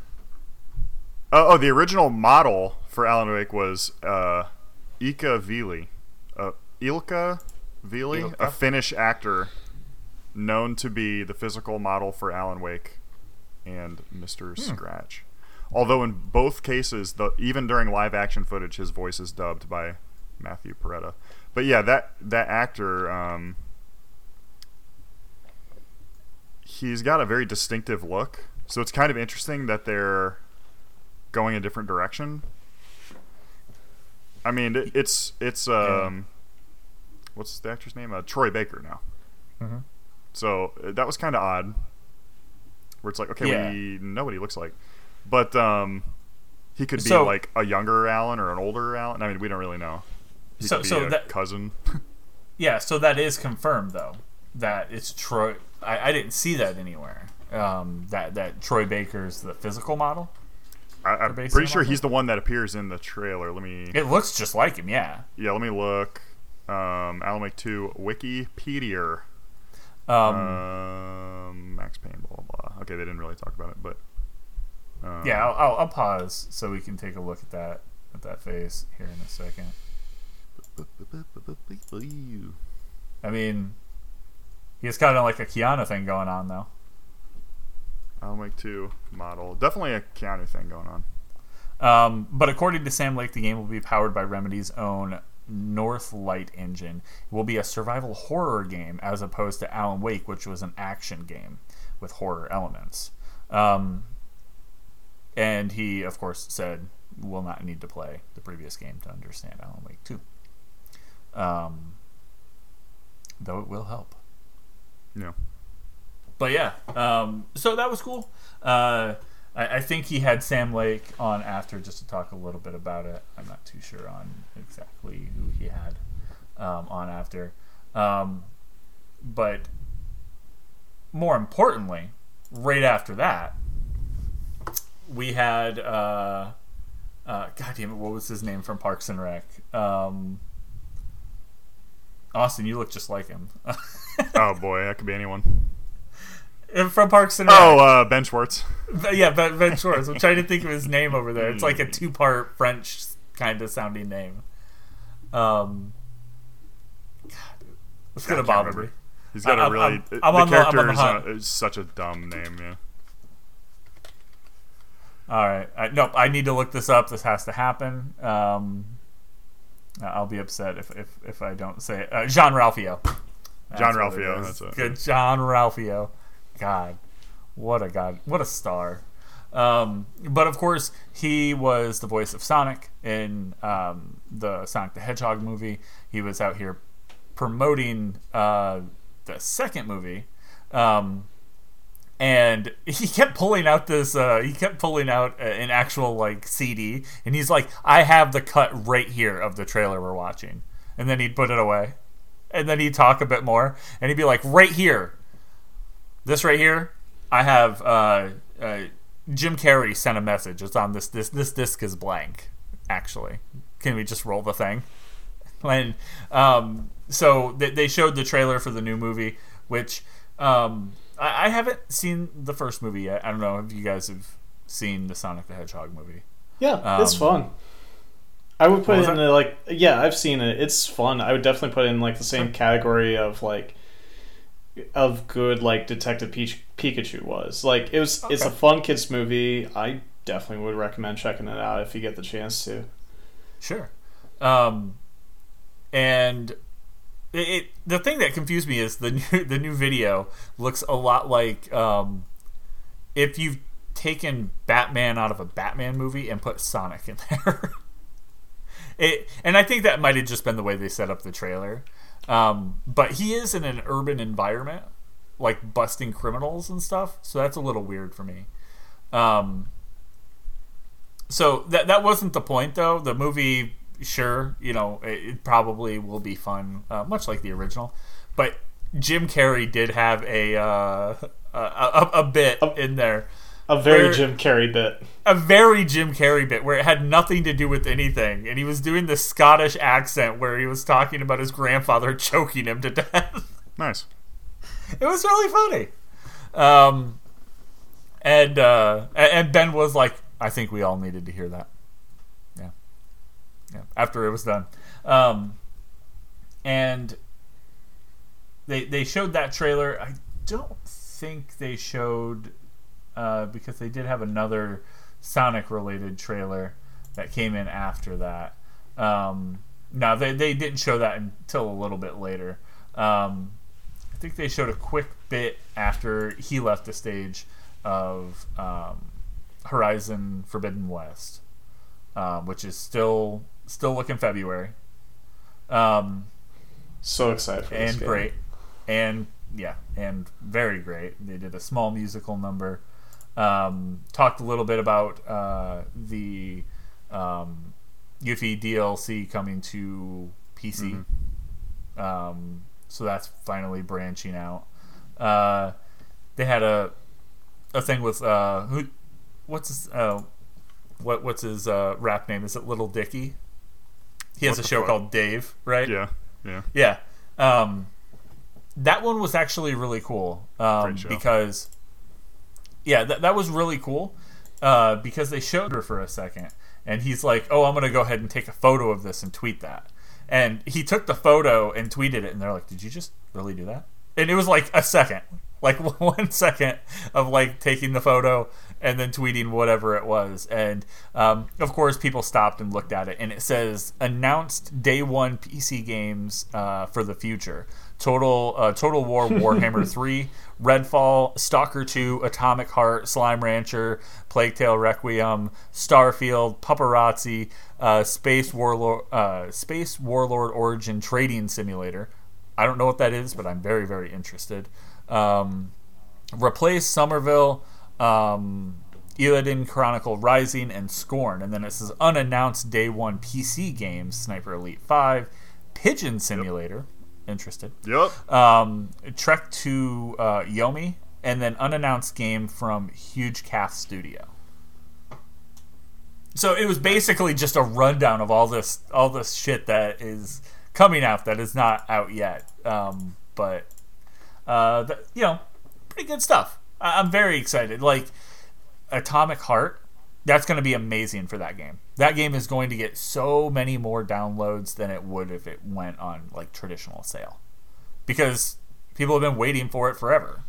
Oh, oh, the original model for Alan Wake was uh, Ika Vili. Uh, Ilkka Villi, a Finnish actor known to be the physical model for Alan Wake and Mr. Hmm. Scratch. Although in both cases, the, even during live action footage, his voice is dubbed by Matthew Porretta. But yeah, that that actor, um, he's got a very distinctive look. So it's kind of interesting that they're going a different direction. I mean, it, it's it's um, what's the actor's name? Uh, Troy Baker now. Mhm. So uh, that was kind of odd. Where it's like, okay, Yeah. we know what he looks like, but um, he could be So- like a younger Alan or an older Alan. I mean, we don't really know. He So- so that- cousin. Yeah, so that is confirmed though that it's Troy. I, I didn't see that anywhere. Um, that that Troy Baker's the physical model. I, I'm pretty sure he's the one that appears in the trailer. Let me It looks just like him. Yeah. yeah, let me look. Um, Alan Two Wikipedia. Um, Um, Max Payne, blah blah blah. Okay, they didn't really talk about it, but um, yeah, I'll, I'll, I'll pause so we can take a look at that at that face here in a second. I mean, he's kind of like a Keanu thing going on though. Alan Wake Two model, definitely a Keanu thing going on. Um, but according to Sam Lake, the game will be powered by Remedy's own Northlight engine. It will be a survival horror game as opposed to Alan Wake, which was an action game with horror elements. Um, and he, of course, said will not need to play the previous game to understand Alan Wake 2. Um, though it will help. Know, But yeah, um, so that was cool. Uh, I, I think he had Sam Lake on after just to talk a little bit about it. I'm not too sure on exactly who he had um, on after. Um, but more importantly, right after that, we had uh, uh, God damn it, what was his name from Parks and Rec? Um, Austin, you look just like him. oh boy, that could be anyone. from Parks and Rec. Oh, uh, Ben Schwartz. yeah, Ben, ben Schwartz. I'm trying to think of his name over there. It's like a two part French kind of sounding name. Um, God, it's gonna I bother remember. me. He's got I'm- a really. I'm- the I'm the- character the is, hunt. uh, is such a dumb name. Yeah. All right. I, nope. I need to look this up. This has to happen. Um, I'll be upset if, if, if I don't say it. Uh, Jean-Ralphio. Jean-Ralphio, that's it. Good. Jean-Ralphio. God. What a god. What a star. Um, but of course, he was the voice of Sonic in um, the Sonic the Hedgehog movie. He was out here promoting uh, the second movie. Um, and he kept pulling out this uh, he kept pulling out an actual like cd and he's like i have the cut right here of the trailer we're watching and then he'd put it away and then he'd talk a bit more and he'd be like right here this right here i have uh, uh, jim carrey sent a message it's on this this this disc is blank actually can we just roll the thing and um, so they, they showed the trailer for the new movie, which um, I, I haven't seen the first movie yet. I don't know if you guys have seen the Sonic the Hedgehog movie. Yeah, it's Um, fun. I would put it in the like yeah, I've seen it. It's fun. I would definitely put it in like the same category of like of good like Detective Peach- Pikachu was. Like it was it's a fun kids movie. I definitely would recommend checking it out if you get the chance to. Sure. Um, and it, it the thing that confused me is the new the new video looks a lot like um, if you've taken Batman out of a Batman movie and put Sonic in there. it and I think that might have just been the way they set up the trailer. Um, but he is in an urban environment, like busting criminals and stuff. So that's a little weird for me. Um, so that that wasn't the point though. The movie, sure, you know, it, it probably will be fun, uh, much like the original. But Jim Carrey did have a uh, a, a, a bit in there, A very Where- Jim Carrey bit. a very Jim Carrey bit where it had nothing to do with anything, and he was doing the Scottish accent where he was talking about his grandfather choking him to death. Nice. it was really funny. Um, and uh, and Ben was like, "I think we all needed to hear that." Yeah, yeah. After it was done, um, and they they showed that trailer. I don't think they showed uh, because they did have another Sonic related trailer that came in after that. Um, no, they they didn't show that until a little bit later. Um, I think they showed a quick bit after he left the stage of um, Horizon Forbidden West, um, which is still still looking February, um, So excited and great, and yeah, and very great. They did a small musical number. Um, talked a little bit about uh, the um, Yuffie DLC coming to PC. Um, so that's finally branching out. Uh, they had a a thing with uh, who? What's his? Uh, what what's his uh, rap name? Is it Little Dicky? He has What a show fuck? called Dave, right? Yeah. Yeah. Yeah. Um, that one was actually really cool um, because, yeah, that, that was really cool uh, because they showed her for a second and he's like, oh, I'm going to go ahead and take a photo of this and tweet that. And he took the photo and tweeted it, and they're like, did you just really do that? And it was like a second, like one second of like taking the photo and then tweeting whatever it was. And um, of course, people stopped and looked at it, and it says announced day one PC games uh, for the future. Total uh, Total War Warhammer 3, Redfall, Stalker 2, Atomic Heart, Slime Rancher, Plague Tale Requiem, Starfield, Paparazzi, uh, Space Warlord, uh, Space Warlord Organ Trading Simulator. I don't know what that is, but I'm very very interested. Um, replace Somerville, um, Eiyuden Chronicle Rising, and Scorn. And then it says unannounced day one PC games Sniper Elite 5, Pigeon Simulator. Interested. Yep. Um, Trek to uh, Yomi, and then unannounced game from Huge Calf Studio. So it was basically just a rundown of all this all this shit that is coming out that is not out yet. Um, but uh, th- you know, pretty good stuff. I- I'm very excited. Like Atomic Heart, that's going to be amazing for that game. That game is going to get so many more downloads than it would if it went on like traditional sale, because people have been waiting for it forever.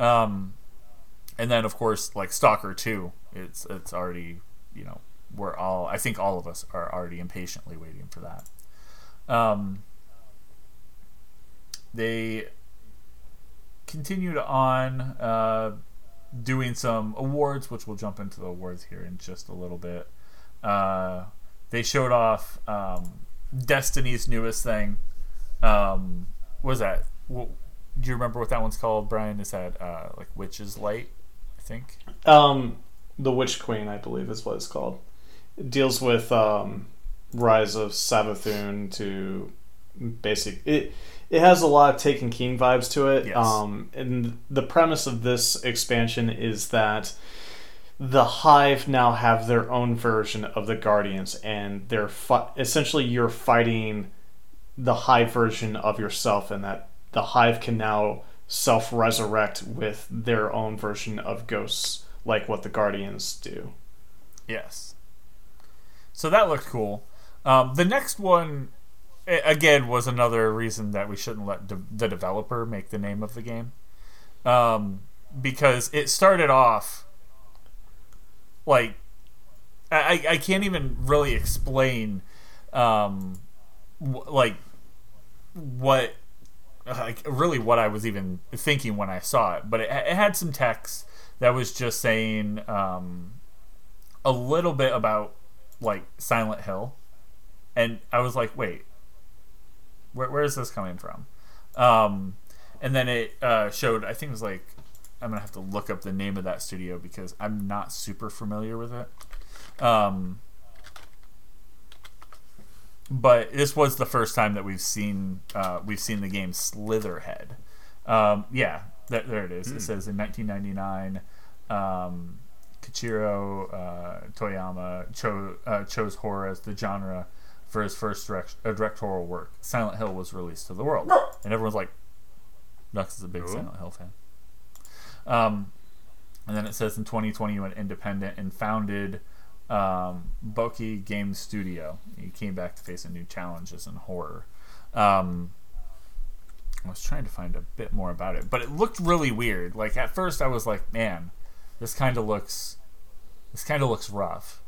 Um, and then of course like Stalker Two, it's it's already you know we're all I think all of us are already impatiently waiting for that. Um, they continued on uh, doing some awards, which we'll jump into the awards here in just a little bit. Uh, they showed off um, Destiny's newest thing. Um, what was that? What, do you remember what that one's called, Brian? Is that uh, like Witch's Light? I think. Um, the Witch Queen, I believe, is what it's called. It deals with um, rise of Savathun to basic. It it has a lot of Taken King vibes to it. Yes. Um, and the premise of this expansion is that the Hive now have their own version of the Guardians, and they're fi- essentially you're fighting the Hive version of yourself, and that the Hive can now self resurrect with their own version of ghosts, like what the Guardians do. Yes. So that looked cool. Um, the next one, a- again, was another reason that we shouldn't let de- the developer make the name of the game. Um, because it started off like I, I can't even really explain um, like what like really what I was even thinking when I saw it, but it, it had some text that was just saying um, a little bit about like Silent Hill, and I was like, wait, where, where is this coming from? Um, and then it uh, showed, I think it was like, I'm gonna have to look up the name of that studio because I'm not super familiar with it. Um, but this was the first time that we've seen uh, we've seen the game Slitherhead. Um, yeah, there, there it is. It says in 1999, um, Keiichiro uh, Toyama cho- uh, chose horror as the genre for his first direct- uh, directorial work. Silent Hill was released to the world, and everyone's like, "Nux is a big Cool. Silent Hill fan." Um, and then it says in 2020 he went independent and founded um, Bokeh Game Studio. He came back to face new challenges in horror. Um, I was trying to find a bit more about it, but it looked really weird. Like at first, I was like, "Man, this kind of looks, this kind of looks rough,"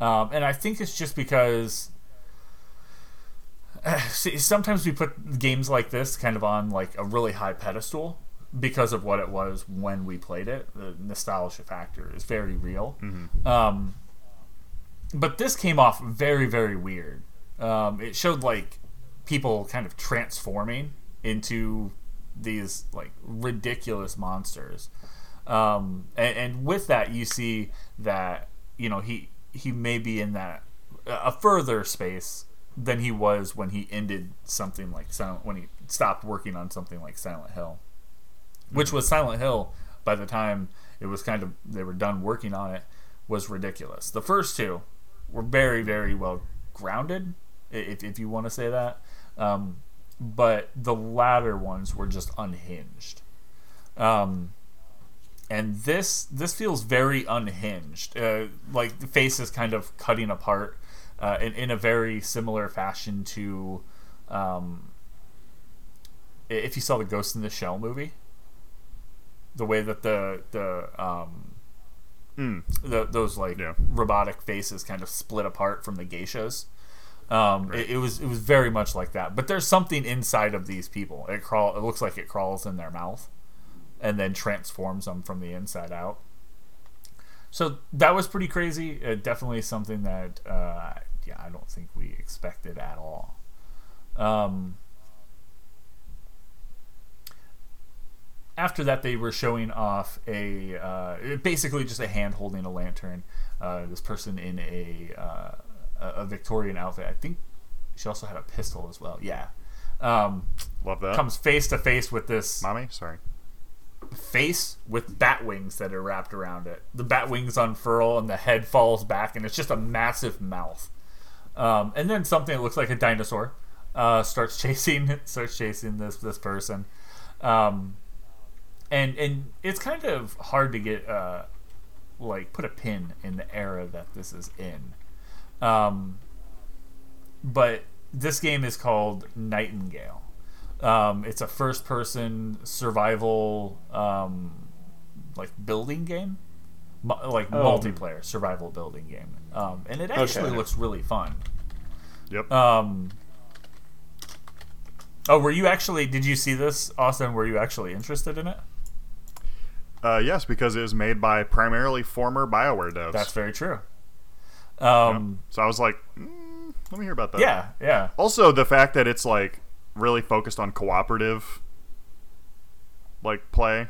um, and I think it's just because. See, sometimes we put games like this kind of on like a really high pedestal because of what it was when we played it. The nostalgia factor is very real. Um, but this came off very, very weird. Um, it showed like people kind of transforming into these like ridiculous monsters. Um, and, and with that, you see that you know he he may be in that a further space than he was when he ended something like Silent when he stopped working on something like Silent Hill, which was Silent Hill by the time it was kind of they were done working on it was ridiculous. The first two were very very well grounded, if if you want to say that, um, but the latter ones were just unhinged. Um, and this this feels very unhinged. Uh, like the face is kind of cutting apart uh, in in a very similar fashion to um, if you saw the Ghost in the Shell movie. The way that the the um, Mm. the, those like Yeah. robotic faces kind of split apart from the geishas. Um, it, it was it was very much like that. But there's something inside of these people. It crawl. It looks like it crawls in their mouth, and then transforms them from the inside out. So that was pretty crazy. Uh, definitely something that uh, yeah I don't think we expected at all. Um, after that, they were showing off a uh, basically just a hand holding a lantern. Uh, this person in a uh, a Victorian outfit. I think she also had a pistol as well. Yeah. Um, Love that. comes face to face with this Mommy, sorry. face with bat wings that are wrapped around it. The bat wings unfurl and the head falls back, and it's just a massive mouth. Um, and then something that looks like a dinosaur uh, starts chasing starts chasing this this person, um, and and it's kind of hard to get uh, like put a pin in the era that this is in. Um, but this game is called Nightingale. Um, it's a first-person survival, um, like building game, Mu- like Oh. multiplayer survival building game, um, and it actually Okay. looks really fun. Yep. Um, oh, were you actually? Did you see this, Austin? Were you actually interested in it? Uh, yes, because it was made by primarily former Bioware devs. That's very true. Um, So I was like, mm, let me hear about that. yeah, yeah, Also, the fact that it's like really focused on cooperative, like play,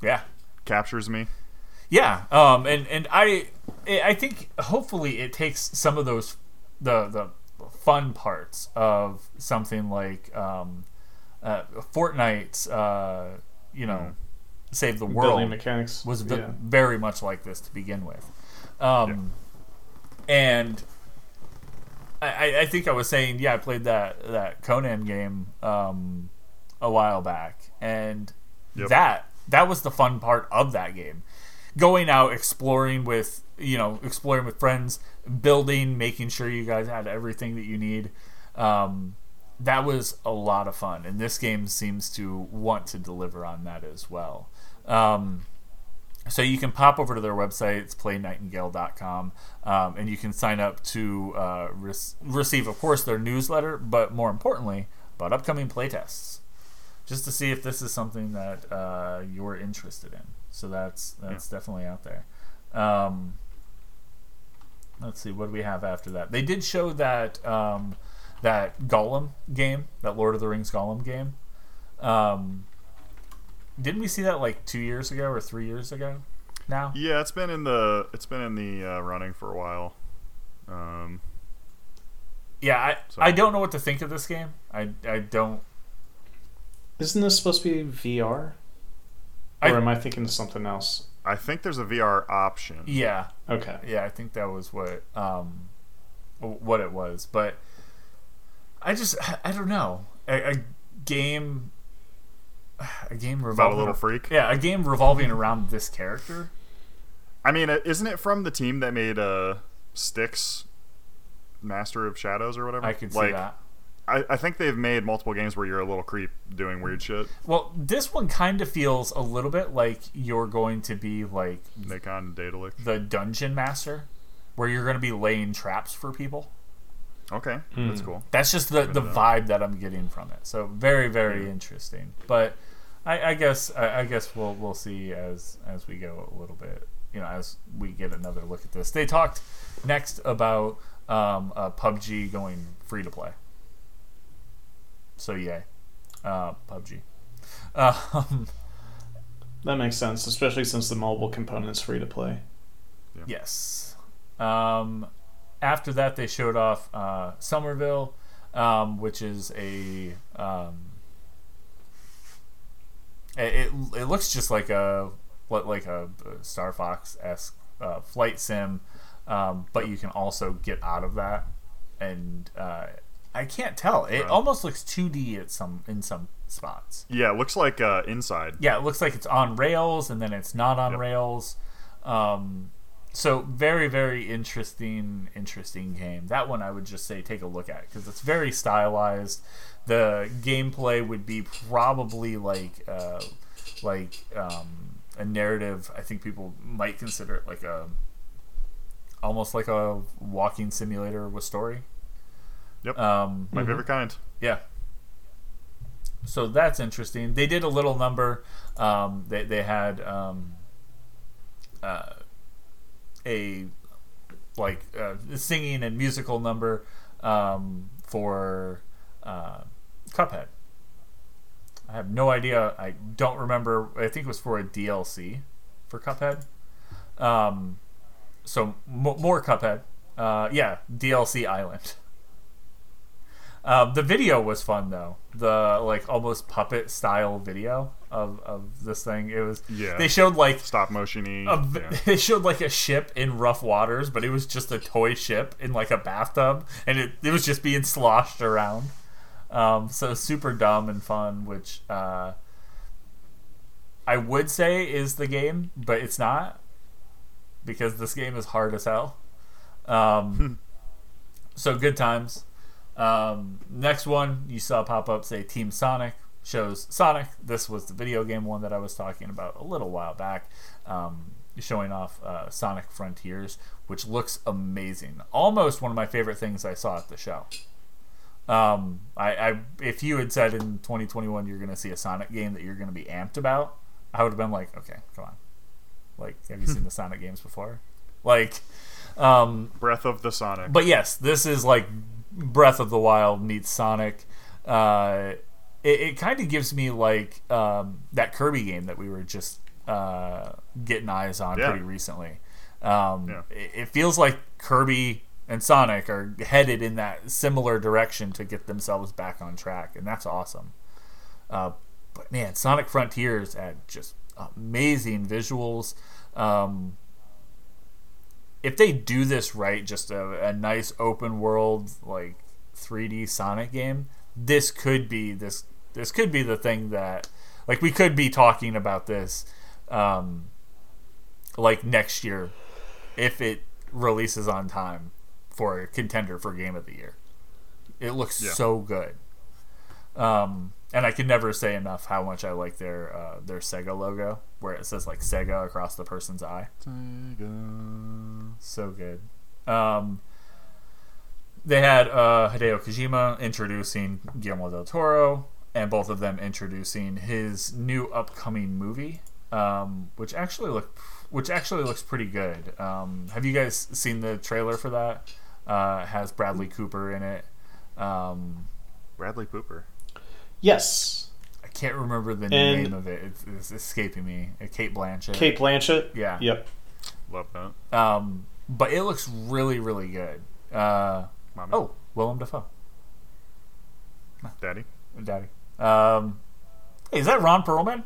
yeah. captures me. Yeah, um, and and I I think hopefully it takes some of those the the fun parts of something like um, uh, Fortnite's uh, you know save the Building world mechanics was v- yeah. very much like this to begin with, um, and I, I- I think I was saying yeah I played that that Conan game um, a while back and Yep. that that was the fun part of that game going out exploring with you know exploring with friends building making sure you guys had everything that you need um, that was a lot of fun and this game seems to want to deliver on that as well um, so you can pop over to their website it's playnightingale.com um, and you can sign up to uh, re- receive of course their newsletter but more importantly about upcoming playtests just to see if this is something that uh, you're interested in. So that's that's definitely out there. Um, let's see what do we have after that. They did show that um, that Gollum game, that Lord of the Rings Gollum game. Um, didn't we see that like two years ago or three years ago? Now, Yeah, it's been in the it's been in the uh, running for a while. Um, yeah, I, So- I don't know what to think of this game. I I don't. Isn't this supposed to be VR? I- or am I thinking of something else? I think there's a VR option. Yeah, Okay. yeah, I think that was what um, what it was. But I just I don't know a, a game a game About a little freak. yeah a game revolving around this character. I mean, isn't it from the team that made uh, Styx, Master of Shadows or whatever? I could see like, that. I, I think they've made multiple games where you're a little creep doing weird shit. Well, this one kind of feels a little bit like you're going to be like Nikon Daedalic. the dungeon master, where you're going to be laying traps for people. Okay, Hmm. that's cool. That's just the, the vibe that I'm getting from it. So very very interesting. But I, I guess I, I guess we'll we'll see as as we go a little bit. You know, as we get another look at this. They talked next about um, uh, PUBG going free to play. So yeah, uh, PUBG. Um, That makes sense, especially since the mobile component is free to play. Yes. Um, after that, they showed off uh, Somerville, um, which is a. Um, it, it it looks just like a what like a Star Fox esque uh, flight sim, um, but you can also get out of that, and uh, I can't tell. It almost looks 2D at some in some spots. Yeah, it looks like uh, Inside. Yeah, it looks like it's on rails and then it's not on Yep. rails. Um, so very, very interesting, interesting game. That one I would just say take a look at because it's very stylized. The gameplay would be probably like, uh, like um, a narrative. I think people might consider it like a, almost like a walking simulator with story. Yep. Um, My favorite kind. yeah. So that's interesting. They did a little number. Um, they they had um, uh, a like uh, singing and musical number um, for uh, Cuphead. I have no idea. I don't remember. I think it was for a DLC for Cuphead. Um, so m- more Cuphead. Uh, yeah, DLC Island. Um, the video was fun though. The like almost puppet style video of, of this thing. It was. Yeah. They showed like Stop motiony. a yeah. they showed like a ship in rough waters, but it was just a toy ship in like a bathtub, and it, it was just being sloshed around. Um, so super dumb and fun, which uh, I would say is the game, but it's not because this game is hard as hell. Um, so good times. Um, next one you saw pop up say Team Sonic shows Sonic. This was the video game one that I was talking about a little while back, um, showing off uh, Sonic Frontiers, which looks amazing. Almost one of my favorite things I saw at the show. Um, I, I if you had said in 2021 you're going to see a Sonic game that you're going to be amped about, I would have been like, okay, come on. Like, have you seen the Sonic games before? Like, um, Breath of the Sonic. but yes, this is like Breath of the Wild meets Sonic. Uh, it it kind of gives me like um, that Kirby game that we were just uh, getting eyes on Yeah. pretty recently. Um, Yeah. it, it feels like Kirby and Sonic are headed in that similar direction to get themselves back on track, and that's awesome. Uh, but man, Sonic Frontiers had just amazing visuals. Um, if they do this right, just a, a nice open world like 3D Sonic game, this could be this this could be the thing that like we could be talking about this um, like next year if it releases on time for a contender for game of the year. It looks Yeah. so good. Um, and I can never say enough how much I like their uh, their Sega logo, where it says like Sega across the person's eye. Sega, So good. Um, they had uh, Hideo Kojima introducing Guillermo del Toro, and both of them introducing his new upcoming movie, um, which actually look which actually looks pretty good. Um, have you guys seen the trailer for that? Uh, has Bradley Cooper in it. Um, Bradley Pooper. Yes. I can't remember the And- name of it. It's, it's escaping me. Uh, Cate Blanchett. Cate Blanchett. Yeah. Yep. Love that. Um, but it looks really, really good. Uh, Mommy. oh, Willem Dafoe. Daddy. Daddy. Um, hey, is that Ron Perlman?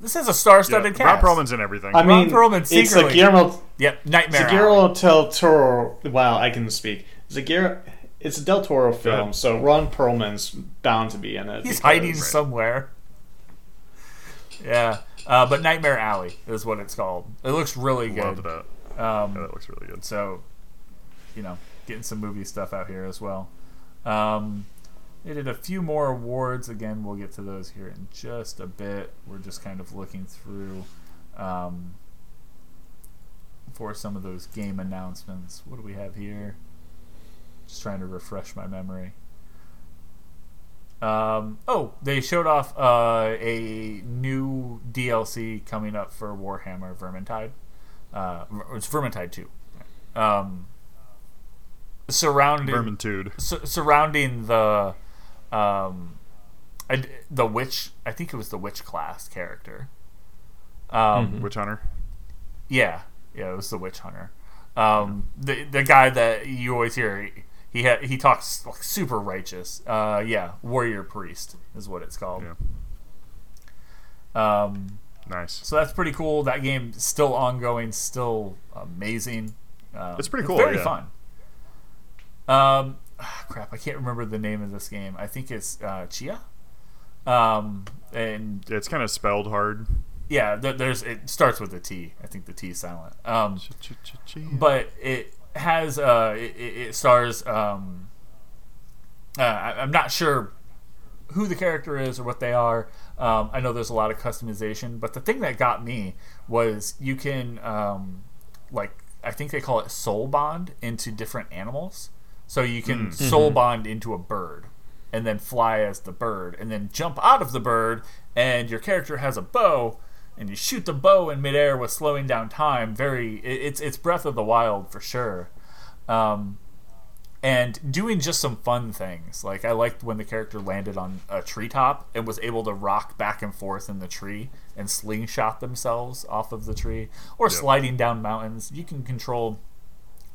This is a star-studded Yeah. Ron. Perlman's in everything. I mean, Perlman it's a secretly- Guillermo. Yep, Nightmare. It's a Alley. Guillermo del Toro. Wow, I can speak. It's a Guillermo. It's a Del Toro film, ahead. so Ron Perlman's bound to be in it. He's because- hiding somewhere. Yeah, uh, but Nightmare Alley is what it's called. It looks really Love good. that. Um, Yeah, that looks really good. So, you know, getting some movie stuff out here as well. Um, they did a few more awards. Again, we'll get to those here in just a bit. We're just kind of looking through um, for some of those game announcements. What do we have here? Just trying to refresh my memory. Um, oh, they showed off uh, a new DLC coming up for Warhammer Vermintide. Uh, it's Vermintide 2. Um, surrounding Vermintide. su- surrounding the um, I, the witch. I think it was the witch class character. Um, Witch Hunter. yeah, yeah, it was the witch hunter. Um, the the guy that you always hear, he ha- he talks like super righteous. Uh, yeah, warrior priest is what it's called. Yeah. Um, Nice. so that's pretty cool. That game still ongoing, still amazing. Um, It's pretty cool, Very yeah. fun. Um, ah, crap, I can't remember the name of this game. I think it's uh, Tchia. Um, and It's kind of spelled hard. yeah, there's it starts with a T. I think the T is silent. Um, but it has uh it, it stars um uh, I, I'm not sure who the character is or what they are. Um, I know there's a lot of customization, but the thing that got me was you can um like I think they call it soul bond into different animals. So you can soul bond into a bird and then fly as the bird and then jump out of the bird and your character has a bow and you shoot the bow in midair with slowing down time very it's it's breath of the wild for sure um, and doing just some fun things. Like I liked when the character landed on a treetop and was able to rock back and forth in the tree and slingshot themselves off of the tree, or Yep. sliding down mountains. You can control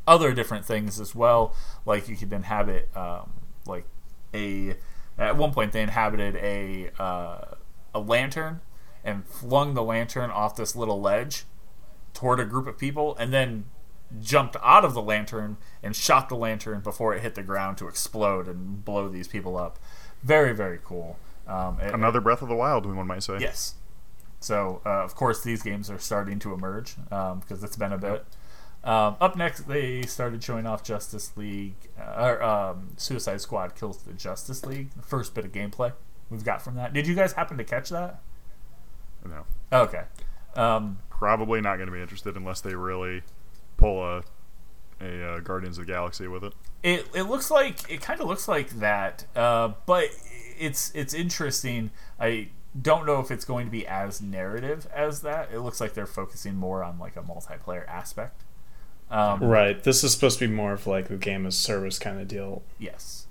other different things as well. Like you could inhabit, um, like a. At one point, they inhabited a uh, a lantern and flung the lantern off this little ledge toward a group of people, and then jumped out of the lantern and shot the lantern before it hit the ground to explode and blow these people up. Very, very cool. Um, it- Another Breath of the Wild, one might say. Yes. So, uh, of course, these games are starting to emerge because it's been a bit. Um, up next, they started showing off Justice League, uh, or um, Suicide Squad kills the Justice League. The first bit of gameplay we've got from that. Did you guys happen to catch that? No. Okay. Um, Probably not going to be interested unless they really pull a a uh, Guardians of the Galaxy with it. it it looks like it kind of looks like that, uh, but it's it's interesting. I don't know if it's going to be as narrative as that. It looks like they're focusing more on like a multiplayer aspect. Um, Right. This is supposed to be more of like a game as service kind of deal. Yes.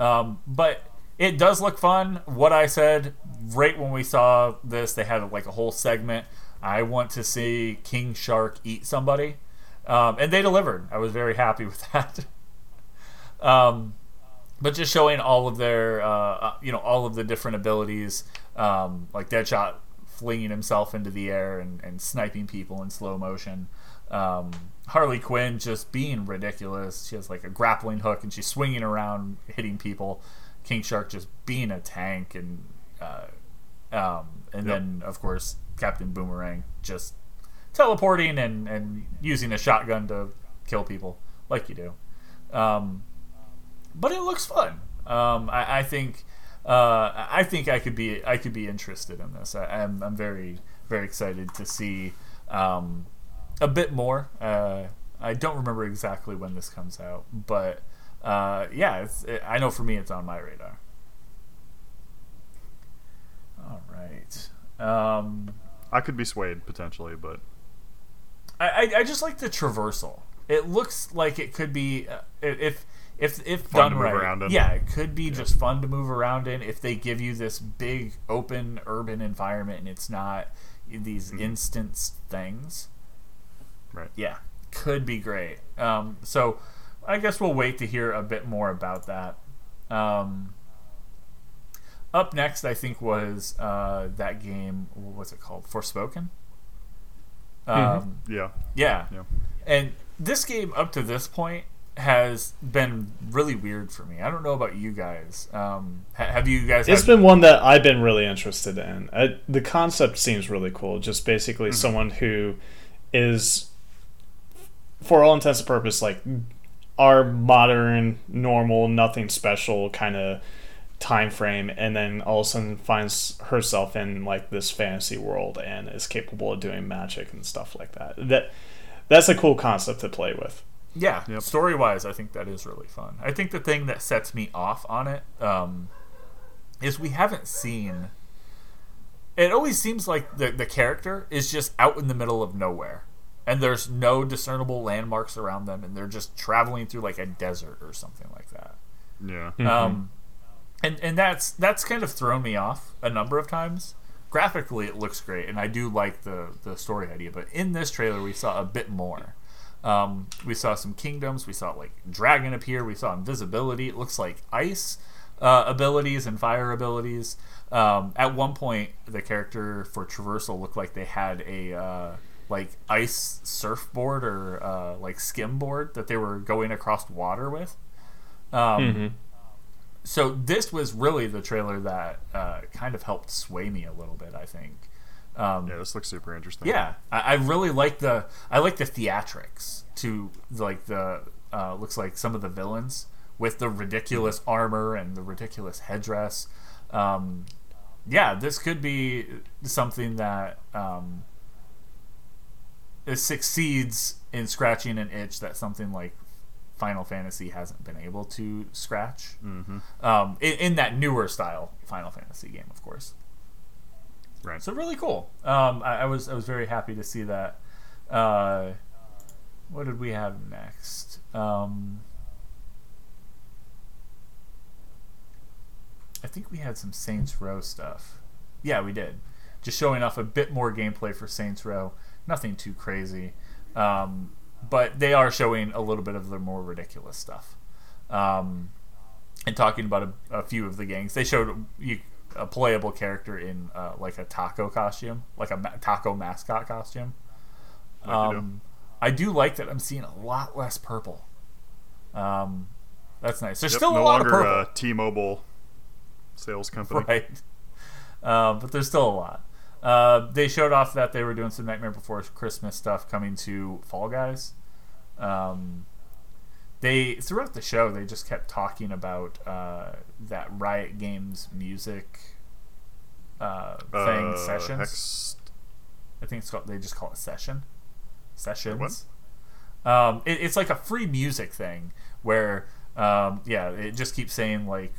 Um, but it does look fun. What I said right when we saw this, they had like a whole segment. I want to see King Shark eat somebody. Um, and they delivered. I was very happy with that. um, but just showing all of their, uh, uh, you know, all of the different abilities, um, like Deadshot flinging himself into the air and, and sniping people in slow motion. Um, Harley Quinn just being ridiculous. She has like a grappling hook and she's swinging around, hitting people. King Shark just being a tank, and uh, um, and Yep. then of course Captain Boomerang just teleporting and and using a shotgun to kill people like you do. Um, but it looks fun. Um, I, I think uh, I think I could be I could be interested in this. I, I'm I'm very very excited to see um, a bit more. Uh, I don't remember exactly when this comes out, but uh, yeah, it's, it, I know for me it's on my radar. All right. Um, I could be swayed potentially, but I, I, I just like the traversal. It looks like it could be uh, if if if Fun done to move right. around in. Yeah, it could be just fun to move around in if they give you this big open urban environment and it's not these Mm-hmm. instance things. right. Yeah, could be great. Um, so I guess we'll wait to hear a bit more about that. Um, up next, I think was uh, that game. What was it called? Forspoken. Um, Yeah. yeah. Yeah. And this game up to this point has been really weird for me. I don't know about you guys. Um, ha- have you guys? It's had- been one that I've been really interested in. I, the concept seems really cool. Just basically someone who is, for all intents and purposes, like our modern, normal, nothing special kind of time frame, and then all of a sudden finds herself in like this fantasy world and is capable of doing magic and stuff like that. That that's a cool concept to play with. yeah. Yep. Story wise, I think that is really fun. I think the thing that sets me off on it um, is we haven't seen. It always seems like the the character is just out in the middle of nowhere, and there's no discernible landmarks around them, and they're just traveling through like a desert or something like that. Yeah. Um, and and that's that's kind of thrown me off a number of times. Graphically, it looks great, and I do like the the story idea. But in this trailer, we saw a bit more. Um, we saw some kingdoms. We saw like dragon appear. We saw invisibility. It looks like ice uh, abilities and fire abilities. Um, at one point, the character for traversal looked like they had a uh, like ice surfboard or uh, like skimboard that they were going across water with. Um, so this was really the trailer that uh, kind of helped sway me a little bit. I think. Um, Yeah. This looks super interesting. yeah, I, I really like the I like the theatrics to like the uh, looks like some of the villains with the ridiculous armor and the ridiculous headdress. Um, yeah, this could be something that um, it it succeeds in scratching an itch that something like Final Fantasy hasn't been able to scratch. Mm-hmm. Um, in, in, that newer style Final Fantasy game, of course. Right. So really cool. Um, I, I, was I was very happy to see that. Uh, what did we have next? Um, I think we had some Saints Row stuff. Yeah, we did. Just showing off a bit more gameplay for Saints Row. Nothing too crazy. Um, but they are showing a little bit of the more ridiculous stuff. Um, and talking about a, a, few of the gangs. They showed you, a playable character in uh, like a taco costume, like a ma- taco mascot costume. Um, I do like that I'm seeing a lot less purple. Um, that's nice. There's Yep, still a no lot longer of purple. a T-Mobile sales company. right? Um, but there's still a lot. Uh, they showed off that they were doing some Nightmare Before Christmas stuff coming to Fall Guys. Um, they throughout the show they just kept talking about uh, that Riot Games music uh, thing Uh, sessions. Hex- I think it's called. They just call it session. Sessions. Um, it, it's like a free music thing where, um, yeah, it just keeps saying like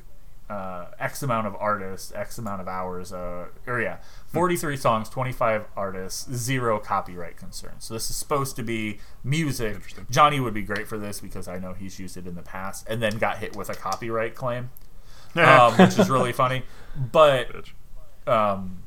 uh, X amount of artists, X amount of hours, uh, or yeah, forty three songs, twenty five artists, zero copyright concerns. So this is supposed to be music. Johnny would be great for this because I know he's used it in the past, and then got hit with a copyright claim, um, which is really funny. But um,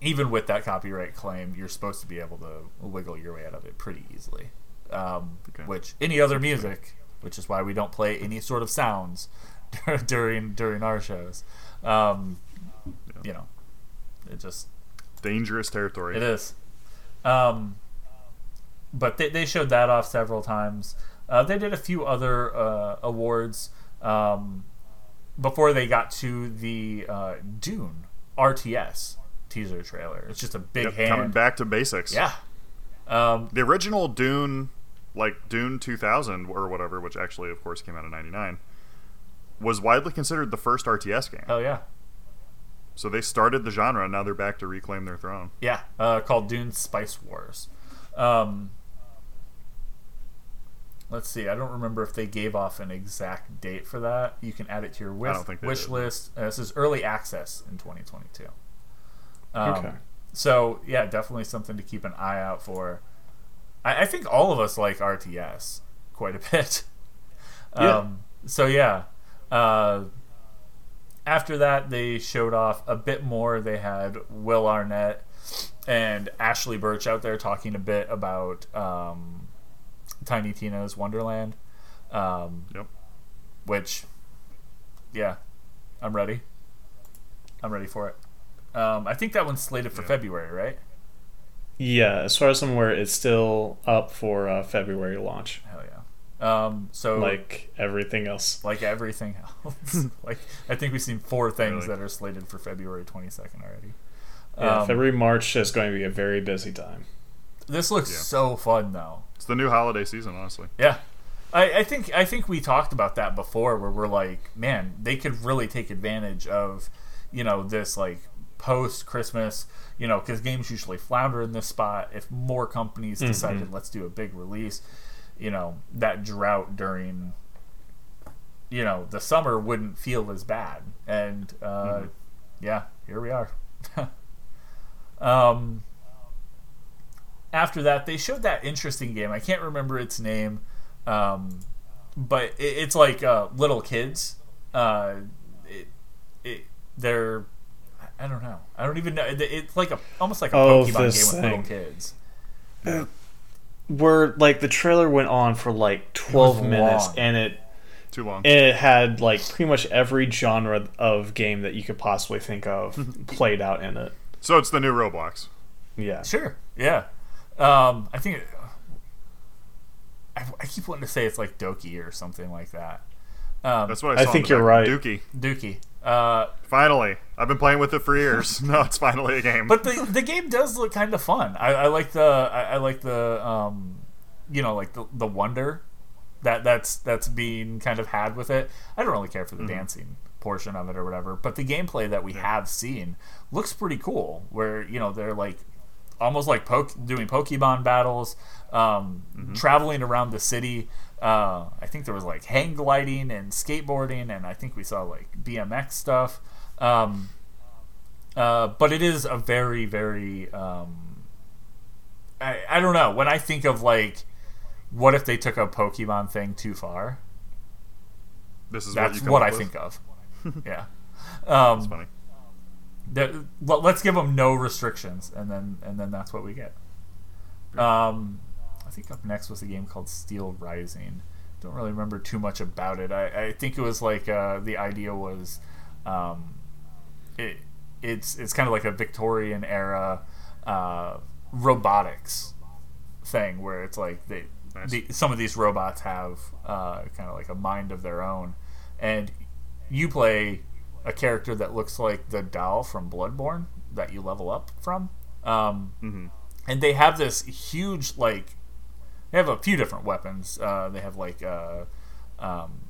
even with that copyright claim, you're supposed to be able to wiggle your way out of it pretty easily. Um, Okay. Which any other music, which is why we don't play any sort of sounds during during our shows. Um, You know, it just Dangerous territory. it is. Um, but they, they showed that off several times. Uh, they did a few other uh, awards um, before they got to the uh, Dune RTS teaser trailer. It's just a big Yep, hand. coming back to basics. Yeah. Um, The original Dune, like Dune 2000 or whatever, which actually, of course, came out in '99, was widely considered the first RTS game. oh yeah, So they started the genre, and now they're back to reclaim their throne. yeah. Uh, called Dune Spice Wars. Um, let's see. I don't remember if they gave off an exact date for that. You can add it to your wish, don't think wish did. list. Uh, this is early access in 2022. Um, Okay. So yeah, definitely something to keep an eye out for. I, I think all of us like RTS quite a bit. Yeah. Um, so yeah. Uh, after that, they showed off a bit more. They had Will Arnett and Ashly Burch out there talking a bit about um, Tiny Tina's Wonderland. Um, Yep. which, yeah, I'm ready. I'm ready for it. Um, I think that one's slated for Yeah. February, right? Yeah, as far as I'm aware, it's still up for uh, February launch, Hell yeah. Um, so like everything else. like everything else, like I think we've seen four things Really? that are slated for February 22nd already. Yeah, Um, February March is going to be a very busy time. This looks Yeah. so fun though. It's the new holiday season, honestly. Yeah. I, I think I think we talked about that before where we're like, man, they could really take advantage of, you know, this like post Christmas, you know, because games usually flounder in this spot. If more companies decided let's do a big release, you know, that drought during you know, the summer wouldn't feel as bad. And uh yeah, here we are. um after that, they showed that interesting game. I can't remember its name, um, but it, it's like uh, little kids. Uh, it, it, they're I don't know. I don't even know. It- It's like a almost like a Oh, Pokemon game with little thing. kids. Where like the trailer went on for like 12 minutes, long. and it Too long. and it had like pretty much every genre of game that you could possibly think of played out in it. so it's the new Roblox. Yeah. Sure. Yeah. Um, I think it, I, I keep wanting to say it's like Doki or something like that. Um, That's what I I saw. in think you're back. right. Dookie. Dookie. Uh, Finally, I've been playing with it for years. no, it's finally a game. but the the game does look kind of fun. I, I like the I, I like the um, you know, like the the wonder that that's that's being kind of had with it. I don't really care for the dancing portion of it or whatever, but the gameplay that we have seen looks pretty cool. Where you know they're like almost like poke, doing Pokemon battles, um, traveling around the city. Uh, I think there was like hang gliding and skateboarding, and I think we saw like BMX stuff. Um, uh, but it is a very, very. Um, I, I don't know. When I think of like, what if they took a Pokemon thing too far? this is That's what what, I with? think of. yeah. Um, That's funny. well, let's give them no restrictions, and then and then that's what we get. Um, think up next was a game called Steel Rising. Don't really remember too much about it. I, I think it was like uh, the idea was, um, it it's it's kind of like a Victorian era uh, robotics thing where it's like they Nice. the, some of these robots have uh, kind of like a mind of their own, and you play a character that looks like the doll from Bloodborne that you level up from. Um, hmm and they have this huge like they have a few different weapons. Uh, they have like uh, um,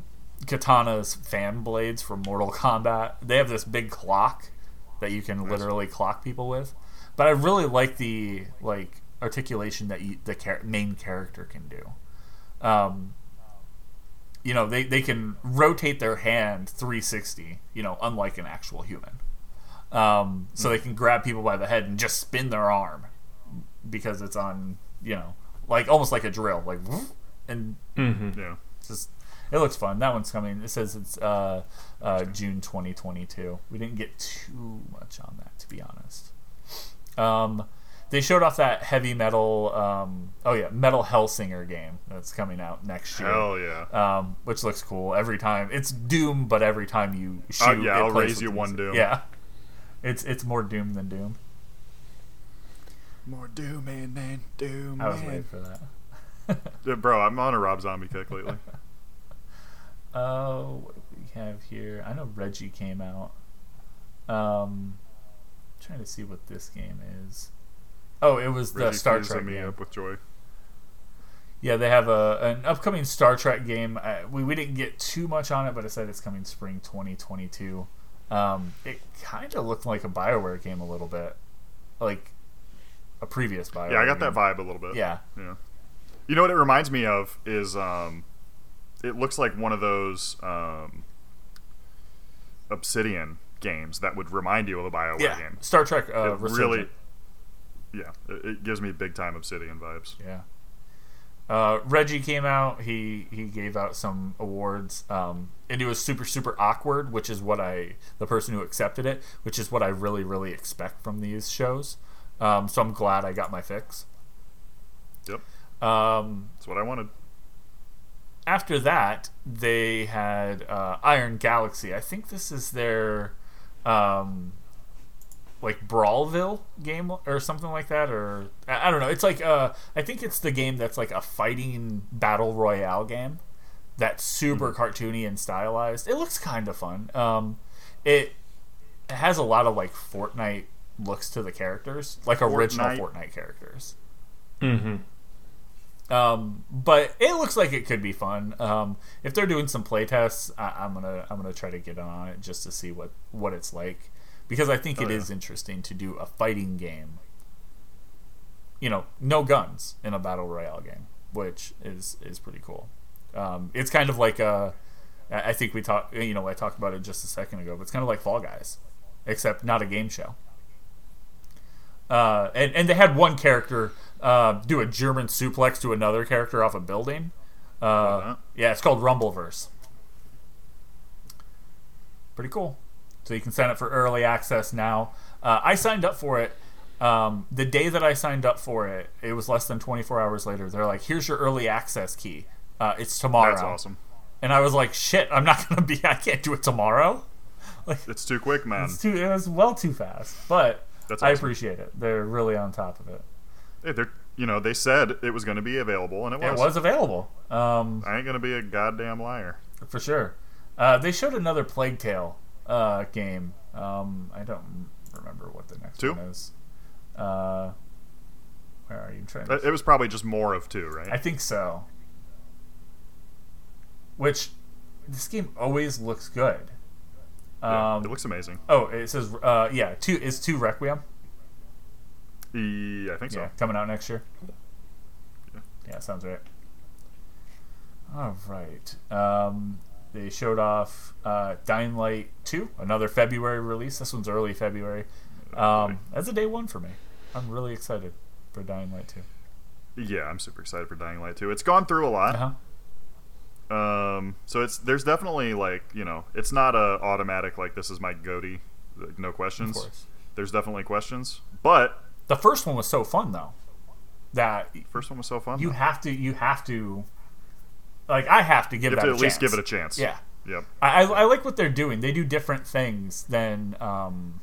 katana's fan blades from Mortal Kombat. They have this big clock that you can literally clock people with. But I really like the like articulation that you, the char- main character can do. Um, you know, they, they can rotate their hand 360, you know, unlike an actual human. Um, so they can grab people by the head and just spin their arm because it's on, you know, like almost like a drill, like, and Mm-hmm. Yeah. just it looks fun. That one's coming. It says it's uh, uh, June 2022. We didn't get too much on that, to be honest. Um, they showed off that heavy metal. Um, oh yeah, Metal Hellsinger game that's coming out next year. Hell yeah. Um, which looks cool. Every time it's Doom, but every time you shoot, Uh, yeah, it I'll plays raise with you one music. Doom. Yeah, it's it's more Doom than Doom. More doom man than doom I was waiting for that. Yeah, bro, I'm on a Rob Zombie kick lately. Oh, what do we have here? I know Reggie came out. Um, trying to see what this game is. Oh, it was the Reggie Star Trek me game. up with joy. Yeah, they have a an upcoming Star Trek game. I, we we didn't get too much on it, but it said it's coming spring 2022. Um, it kind of looked like a Bioware game a little bit, like a previous Bioware. Yeah, I got that vibe a little bit. Yeah, Yeah. You know what it reminds me of is um, it looks like one of those um, Obsidian games that would remind you of a Bioware yeah. game. Star Trek. Uh, really, yeah, it, it gives me big time Obsidian vibes. Yeah. Uh, Reggie came out. He he gave out some awards, um, and it was super super awkward, which is what I the person who accepted it, which is what I really really expect from these shows. Um, so I'm glad I got my fix. Yep, Um, that's what I wanted. after that, they had uh, Iron Galaxy. I think this is their um, like Brawlville game or something like that, or I I don't know. It's like uh, I think it's the game that's like a fighting battle royale game that's super cartoony and stylized. It looks kind of fun. Um, it, it has a lot of like Fortnite looks to the characters, like original Fortnite. Fortnite characters. Mm-hmm. Um, but it looks like it could be fun. Um, if they're doing some playtests, I, I'm gonna I'm gonna try to get on it just to see what what it's like because I think Oh, it is yeah. interesting to do a fighting game. You know, no guns in a battle royale game, which is is pretty cool. Um, it's kind of like a, I I think we talked. You know, I talked about it just a second ago, but it's kind of like Fall Guys, except not a game show. Uh, and, and they had one character uh, do a German suplex to another character off a building. Uh, Uh-huh. yeah, it's called Rumbleverse. Pretty cool. So you can sign up for early access now. Uh, I signed up for it. Um, the day that I signed up for it, it was less than 24 hours later. They're like, "Here's your early access key. Uh, it's tomorrow." That's awesome. And I was like, "Shit, I'm not gonna be. I can't do it tomorrow." Like, It's too quick, man. it's too. It was well too fast, but That's I appreciate it. They're really on top of it. Hey, they're you know they said it was going to be available, and it was. It was available. Um, I ain't going to be a goddamn liar. for sure. Uh, they showed another Plague Tale uh, game. Um, I don't remember what the next Two? one is. Uh, where are you trying? To, it was probably just more of two, right? I think so. Which this game always looks good. Yeah, Um, it looks amazing. oh, it says uh, yeah, two is two Requiem. Yeah, I think so. Yeah, coming out next year. Yeah. Yeah, sounds right. All right. Um, they showed off uh, Dying Light 2, another February release. This one's early February. Um, that's a day one for me. I'm really excited for Dying Light 2. Yeah, I'm super excited for Dying Light 2. It's gone through a lot. Uh-huh. Um, so it's there's definitely like you know it's not a automatic like this is my goatee, like, no Of questions. course. There's definitely questions, but The first one was so fun though. That first one was so fun. you though. have to you have to like I have to give You have to at least give it a chance. Yeah. Yep. I, I, I like what they're doing. They do different things than um,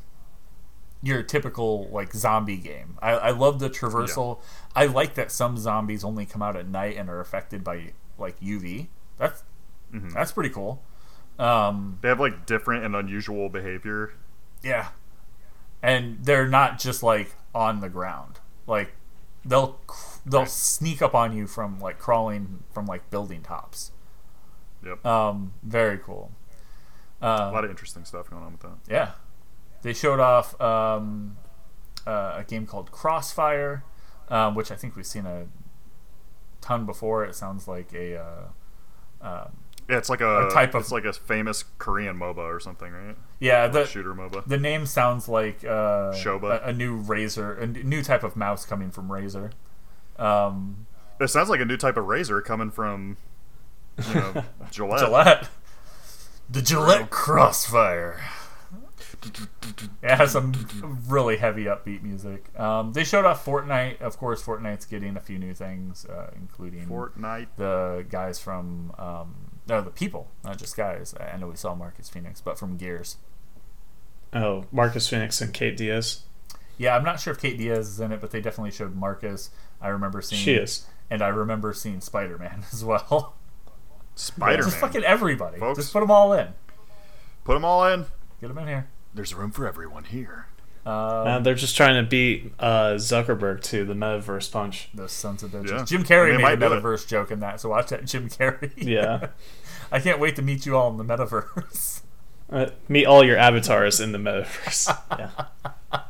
your typical like zombie game. I, I love the traversal. I like that some zombies only come out at night and are affected by like UV. That's Mhm. that's pretty cool. Um, They have like different and unusual behavior. yeah, and they're not just like on the ground. Like they'll they'll Right. sneak up on you from like crawling from like building tops. Yep. Um, very cool. Uh, a lot of interesting stuff going on with that. Yeah, they showed off um, uh, a game called Crossfire, um, which I think we've seen a ton before. It sounds like a uh, um, Yeah, it's like a, A type of- it's like a famous Korean MOBA or something, right? yeah. The Shooter MOBA. the name sounds like uh, Shoba. a, a new razor, a new type of mouse coming from Razer. Um, It sounds like a new type of razor coming from you know Gillette. Gillette, the Gillette Crossfire. It has some really heavy upbeat music. Um, they showed off Fortnite. Of course, Fortnite's getting a few new things, uh, including Fortnite. the guys from um, no, the people, not just guys. I I know we saw Marcus Fenix, but from Gears. Oh, Marcus Fenix and Kait Diaz. Yeah, I'm not sure if Kait Diaz is in it, but they definitely showed Marcus. I remember seeing She is. and I remember seeing Spider Man as well. Spider Just Man. fucking everybody. Folks. Just put them all in. Put them all in. Get them in here. There's room for everyone here. Um, Uh, they're just trying to beat uh, Zuckerberg to the metaverse punch. Those sons of bitches. Yeah. Jim Carrey made might a metaverse joke in that, so watch that, Jim Carrey. Yeah. I can't wait to meet you all in the metaverse. Uh, meet all your avatars in the metaverse. Yeah.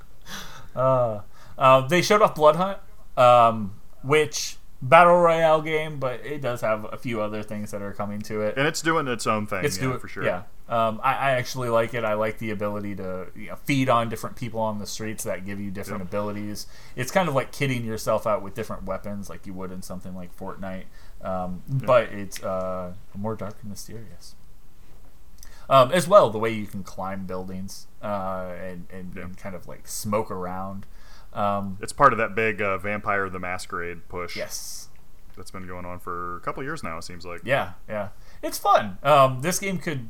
Uh, uh, they showed off Blood Hunt, um, which battle royale game, but it does have a few other things that are coming to it. And it's doing its own thing. It's yeah, doing for sure. Yeah, um, I, I actually like it. I like the ability to you know, feed on different people on the streets that give you different Yep. abilities. It's kind of like kitting yourself out with different weapons, like you would in something like Fortnite. Um, But it's uh, more dark and mysterious. Um, as well, the way you can climb buildings uh, and, and, Yeah. and kind of like smoke around. Um, It's part of that big uh, Vampire the Masquerade push yes. that's been going on for a couple years now. It seems like. Yeah, yeah. It's fun. Um, this game could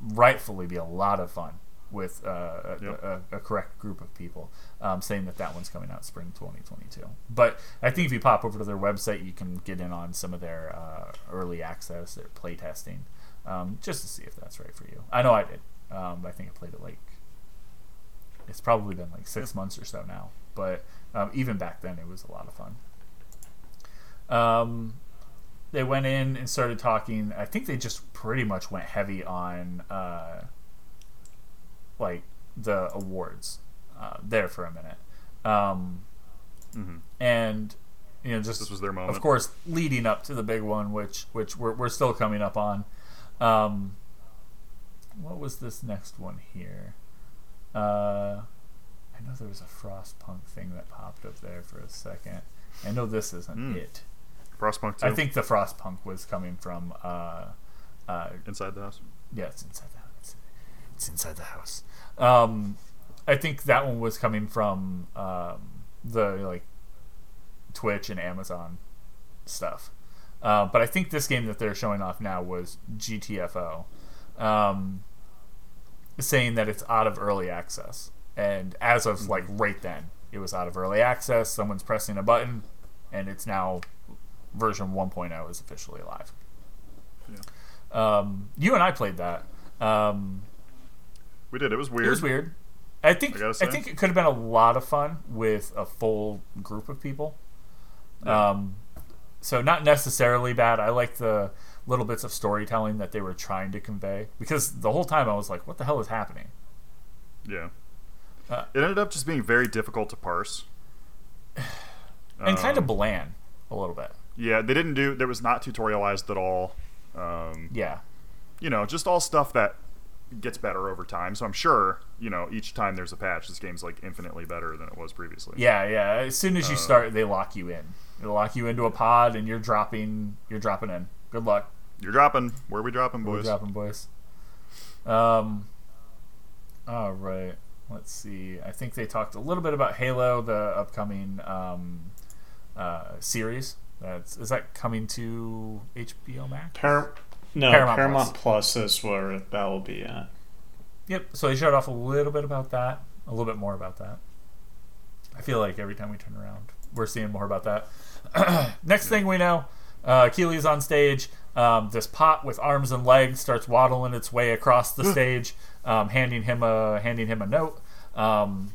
rightfully be a lot of fun with uh, a, Yep. a, a correct group of people. Um, saying that that one's coming out spring 2022. But I think if you pop over to their website, you can get in on some of their uh, early access, their play testing, um, just to see if that's right for you. I know I did. Um, I think I played it like it's probably been like six months or so now. But um, even back then, it was a lot of fun. Um, they went in and started talking. I think they just pretty much went heavy on uh, like the awards uh, there for a minute, um, hmm and you know just This was their moment. of course leading up to the big one, which which we're we're still coming up on. Um, what was this next one here? Uh, I know there was a Frostpunk thing that popped up there for a second. I know this isn't Hmm. it. Frostpunk 2 I think the Frostpunk was coming from. Uh, uh, inside the house. yeah, it's inside the house. It's inside the house. Um, I think that one was coming from um, the like Twitch and Amazon stuff. Uh, but I think this game that they're showing off now was GTFO, um, saying that it's out of early access, and as of like right then, it was out of early access. Someone's pressing a button, and it's now version 1.0 is officially live. Um, you and I played that. Um, We did. It was weird. it was weird. I think I I, think it could have been a lot of fun with a full group of people. Yeah. Um, so not necessarily bad. I like the little bits of storytelling that they were trying to convey because the whole time I was like, "What the hell is happening?" Yeah. Uh, it ended up just being very difficult to parse. And kind of Um, bland a little bit. Yeah, they didn't do. There was not tutorialized at all. Um, Yeah, you know, just all stuff that gets better over time. So I'm sure, you know, each time there's a patch, this game's like infinitely better than it was previously. yeah, yeah. As soon as you Uh, start, they lock you in. They lock you into a pod, and you're dropping. You're dropping in. Good luck. You're dropping. Where are we dropping, We're boys? dropping boys. Um. All right. Let's see. I think they talked a little bit about Halo, the upcoming um, uh, series. That's is that coming to HBO Max? Par- no, Paramount Paramount, Plus. is where that will be at. Yep. So they showed off a little bit about that, a little bit more about that. I feel like every time we turn around, we're seeing more about that. Next thing we know, uh, Keighley's on stage. Um, this pot with arms and legs starts waddling its way across the stage, um, handing him a handing him a note, um,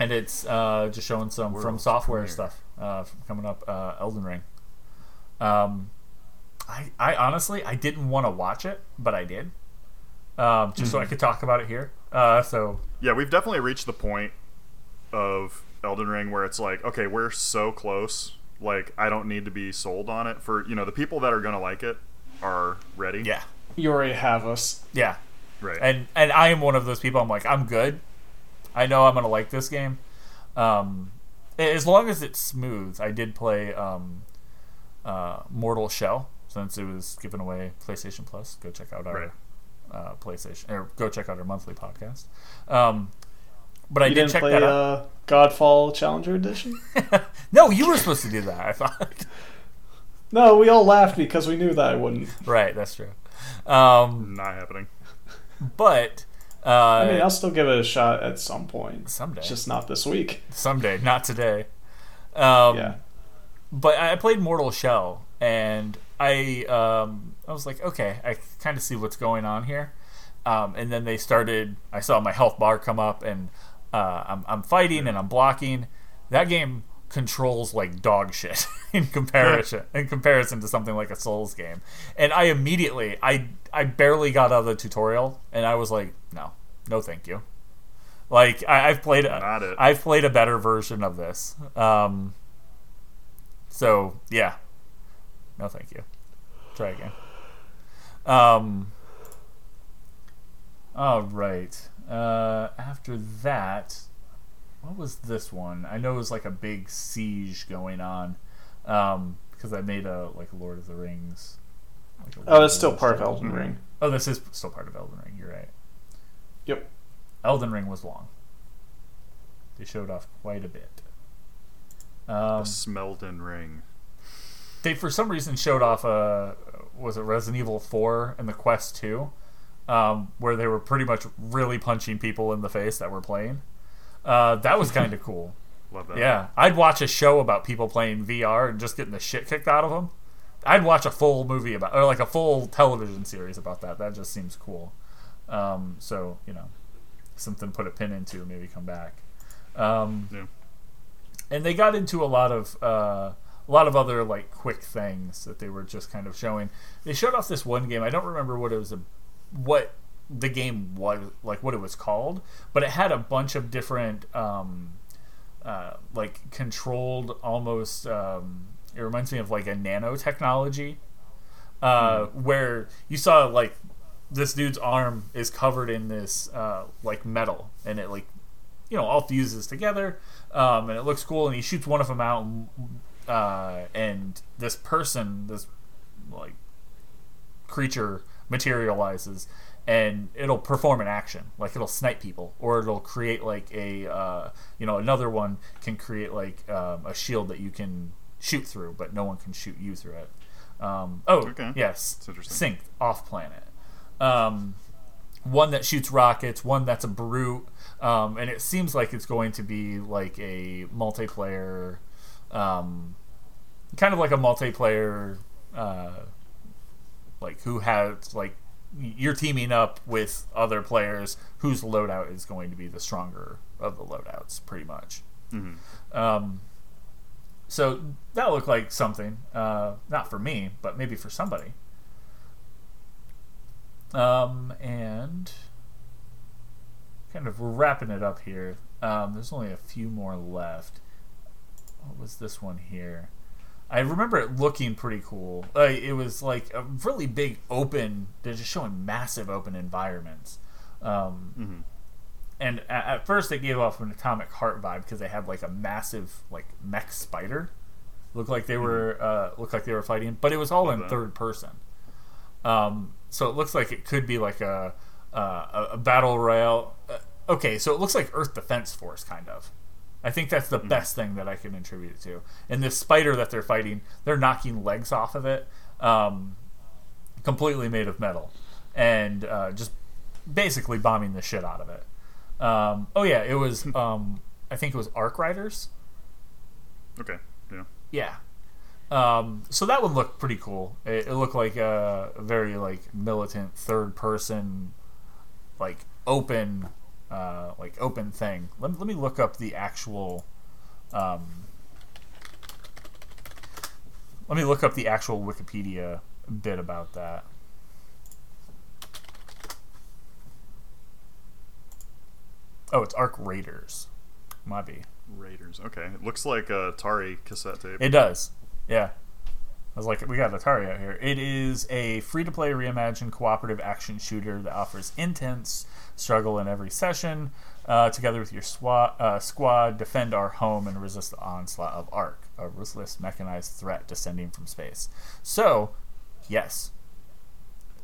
and it's uh, just showing some FromSoftware premiere. stuff uh, from coming up. Uh, Elden Ring. Um, I, I honestly I didn't want to watch it, but I did, um, just so I could talk about it here. Uh, so Yeah, we've definitely reached the point of Elden Ring where it's like, okay, we're so close. Like, I don't need to be sold on it. For you know, the people that are gonna like it are ready. yeah, You already have us. yeah, Right. and and I am one of those people. I'm like I'm good. I know I'm gonna like this game. Um, as long as it's smooth. I did play um, uh, Mortal Shell since it was given away PlayStation Plus. Go check out our Right. uh, PlayStation or go check out our monthly podcast. Um, but I you did didn't check play that out. uh, Godfall Challenger Edition? no, you were supposed to do that. I thought. no, we all laughed because we knew that I wouldn't. right, that's true. Um, Not happening. but uh, I mean, I'll still give it a shot at some point. someday, Just not this week. someday, not today. Um, yeah. but I played Mortal Shell, and I um, I was like, okay, I kind of see what's going on here. Um, and then they started. I saw my health bar come up, and uh, I'm I'm fighting and I'm blocking. That game controls like dog shit in comparison in comparison to something like a Souls game. And I immediately I I barely got out of the tutorial, and I was like, no, no, thank you. Like I, I've played a. I've played a better version of this. Um, so yeah, no, thank you. Try again. Um. All right. Uh, after that, what was this one? I know it was like a big siege going on. Um, because I made a like Lord of the Rings. Like a Oh, Lord that's still the part of Rings. Elden Ring. Oh, this is still part of Elden Ring. You're right. Yep. Elden Ring was long. They showed off quite a bit. Um, the Smeldon Ring. they for some reason showed off a was it Resident Evil Four and the Quest Two, um, where they were pretty much really punching people in the face that were playing. Uh, that was kind of cool. Love that. Yeah, I'd watch a show about people playing VR and just getting the shit kicked out of them. I'd watch a full movie about, or like a full television series about that. That just seems cool. Um, so you know, something to put a pin into, maybe come back. Um, Yeah. and they got into a lot of uh, a lot of other like quick things that they were just kind of showing. They showed off this one game. I don't remember what it was, a, what the game was, like what it was called, but it had a bunch of different, um, uh, like controlled, almost. Um, it reminds me of like a nanotechnology, uh, where you saw like this dude's arm is covered in this uh, like metal, and it like you know all fuses together, um, and it looks cool. And he shoots one of them out, and, uh, and this person, this like creature materializes, and it'll perform an action, like it'll snipe people, or it'll create like a uh, you know another one can create like um, a shield that you can shoot through, but no one can shoot you through it. Um, oh, Okay. yes, synced off planet. Um, one that shoots rockets, one that's a brute, um, and it seems like it's going to be like a multiplayer, um, kind of like a multiplayer, uh, like who has like you're teaming up with other players whose loadout is going to be the stronger of the loadouts, pretty much. Mhm. Um, so that looked like something, uh, not for me, but maybe for somebody. Um, and kind of we're wrapping it up here. Um, there's only a few more left. What was this one here? I remember it looking pretty cool. Uh, it was like a really big open. They're just showing massive open environments. Um, Mhm. and at, at first it gave off an atomic heart vibe because they had like a massive like mech spider looked like they were uh, looked like they were fighting but it was all Love in that. third person Um, so it looks like it could be like a uh, a, a battle royale. Uh, okay, so it looks like Earth Defense Force kind of. I think that's the best thing that I can attribute it to. And this spider that they're fighting, they're knocking legs off of it, um, completely made of metal, and uh, just basically bombing the shit out of it. Um, oh yeah, it was. Um, I think it was Arc Riders. Okay. Yeah. Yeah. Um, so that one looked pretty cool. It, it looked like a, a very like militant third person, like open, uh, like open thing. Let, let me look up the actual. Um, let me look up the actual Wikipedia bit about that. Oh, it's Arc Raiders. Might be. Raiders. Okay. It looks like a Atari cassette tape. It does. Yeah. I was like, we got Atari out here. It is a free to play reimagined cooperative action shooter that offers intense struggle in every session. Uh, together with your swa- uh, squad, defend our home and resist the onslaught of ARC, a ruthless mechanized threat descending from space. So, yes,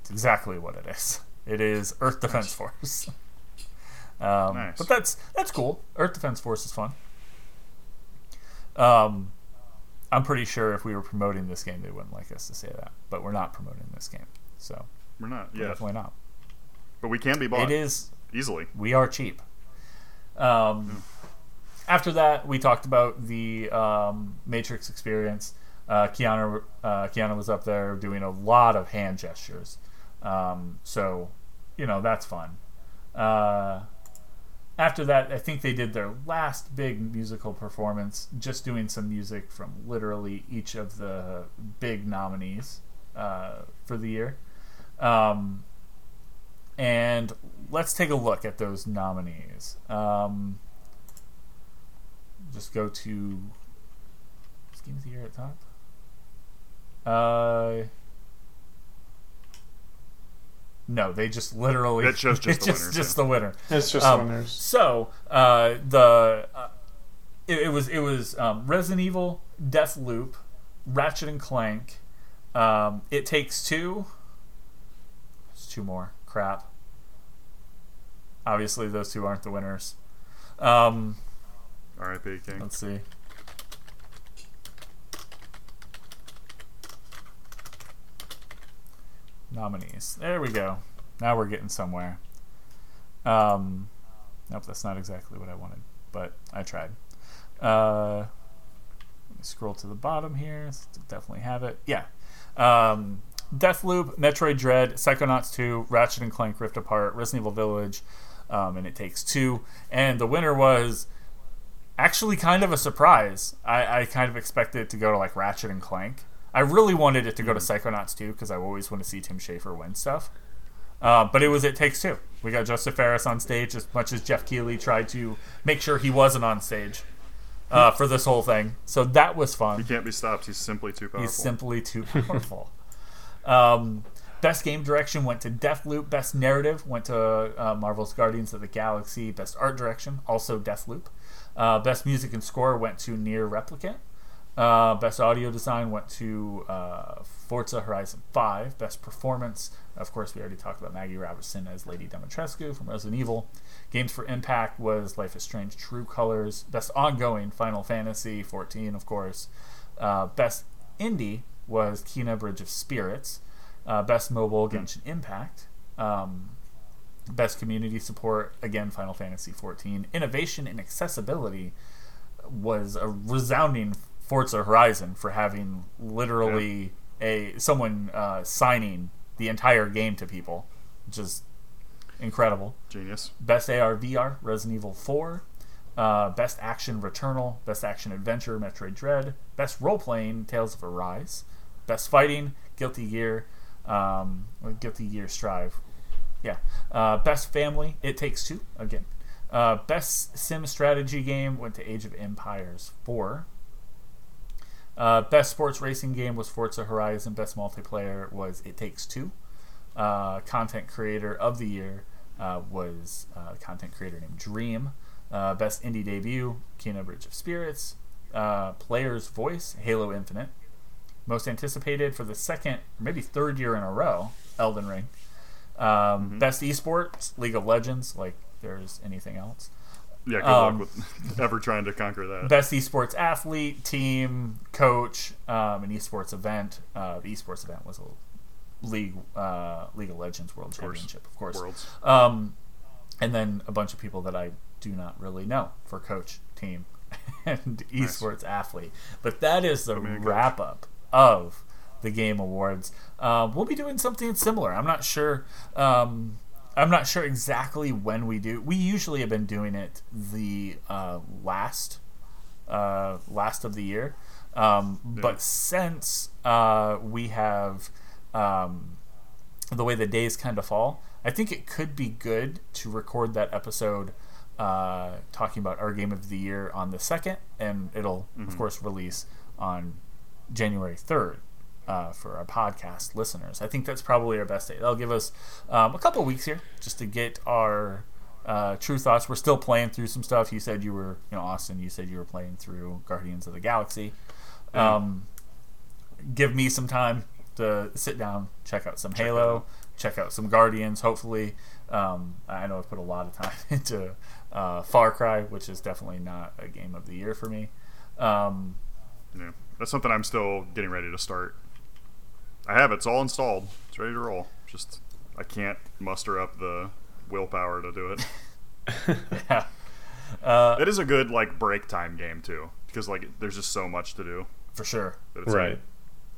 it's exactly what it is. It is Earth Defense Force. um, Nice. But that's that's cool. Earth Defense Force is fun. Um, I'm pretty sure if we were promoting this game, they wouldn't like us to say that. But we're not promoting this game, so We're not. Yeah. definitely not. But we can be bought It is. easily. We are cheap. Um, After that, we talked about the um, Matrix experience. Uh, Keanu, uh, Keanu was up there doing a lot of hand gestures. Um, so, you know, that's fun. Uh, after that, I think they did their last big musical performance, just doing some music from literally each of the big nominees uh, for the year. Um, and let's take a look at those nominees. Um, just go to Scheme of the Year at top. Uh, no, they just literally. It shows just it's the just, winners, just yeah. the winner. It's just Um, winners. So uh, the uh, it, it was it was um, Resident Evil, Deathloop, Ratchet and Clank, um, It Takes Two. It's two more. Crap. Obviously, those two aren't the winners. Um, R.I.P. King. let's see. Nominees. There we go. Now we're getting somewhere. Um, nope, that's not exactly what I wanted, but I tried. Uh, let me scroll to the bottom here. Definitely have it. Yeah. Um, Deathloop, Metroid Dread, Psychonauts 2, Ratchet and Clank Rift Apart, Resident Evil Village, um, and It Takes Two. And the winner was actually kind of a surprise. I, I kind of expected it to go to like Ratchet and Clank. I really wanted it to go to Psychonauts 2 because I always want to see Tim Schafer win stuff. Uh, but it was It Takes Two. We got Josef Fares on stage as much as Geoff Keighley tried to make sure he wasn't on stage uh, for this whole thing. So that was fun. He can't be stopped. He's simply too powerful. He's simply too powerful. um, best game direction went to Deathloop. Best narrative went to uh, Marvel's Guardians of the Galaxy. Best art direction also Deathloop. Uh, best music and score went to NieR Replicant. Uh, best audio design went to uh, Forza Horizon 5. Best performance, of course, we already talked about Maggie Robertson as Lady Dimitrescu from Resident Evil. Games for Impact was Life is Strange True Colors. Best ongoing, Final Fantasy 14, of course. Uh, best indie was Kena Bridge of Spirits. Uh, best mobile, Genshin Impact. Um, best community support, again, Final Fantasy 14. Innovation and accessibility was a resounding Forza Horizon for having literally a someone uh, signing the entire game to people, which is incredible. Genius. Best AR VR, Resident Evil 4. Uh, best action, Returnal. Best action adventure, Metroid Dread. Best role playing, Tales of Arise. Best fighting, Guilty Gear. Um, Guilty Gear Strive. Yeah. Uh, best family, It Takes Two again. Uh, best sim strategy game went to Age of Empires 4. Uh, best sports racing game was Forza Horizon. Best multiplayer was It Takes Two. Uh, content creator of the year uh, was uh, a content creator named Dream. Best indie debut, Kena Bridge of Spirits. Player's voice, Halo Infinite. Most anticipated for the second, or maybe third year in a row, Elden Ring. Um, Best esports, League of Legends. Like there's anything else. Yeah, good Um, luck with ever trying to conquer that. Best esports athlete, team, coach, um, an esports event. Uh, the esports event was a League uh, League of Legends World course. Championship, of course. Worlds. Um, and then a bunch of people that I do not really know for coach, team, and esports athlete. But that is the Put me coach. wrap up of the Game Awards. Um, we'll be doing something similar. I'm not sure. Um, I'm not sure exactly when we do. We usually have been doing it the uh, last uh, last of the year, um, but since uh, we have um, the way the days kind of fall, I think it could be good to record that episode uh, talking about our game of the year on the second, and it'll of course release on January third. Uh, for our podcast listeners, I think that's probably our best day. That'll give us um, a couple weeks here just to get our uh, true thoughts. We're still playing through some stuff. You said you were, you know, Austin. You said you were playing through Guardians of the Galaxy. Um, give me some time to sit down, check out some Halo, check out some Guardians. Hopefully, um, I know I've put a lot of time into uh, Far Cry, which is definitely not a game of the year for me. Um, Yeah, that's something I'm still getting ready to start. I have it. It's all installed. It's ready to roll. Just I can't muster up the willpower to do it. yeah. Uh, it is a good like break time game too, because like there's just so much to do. for sure. That it's Right.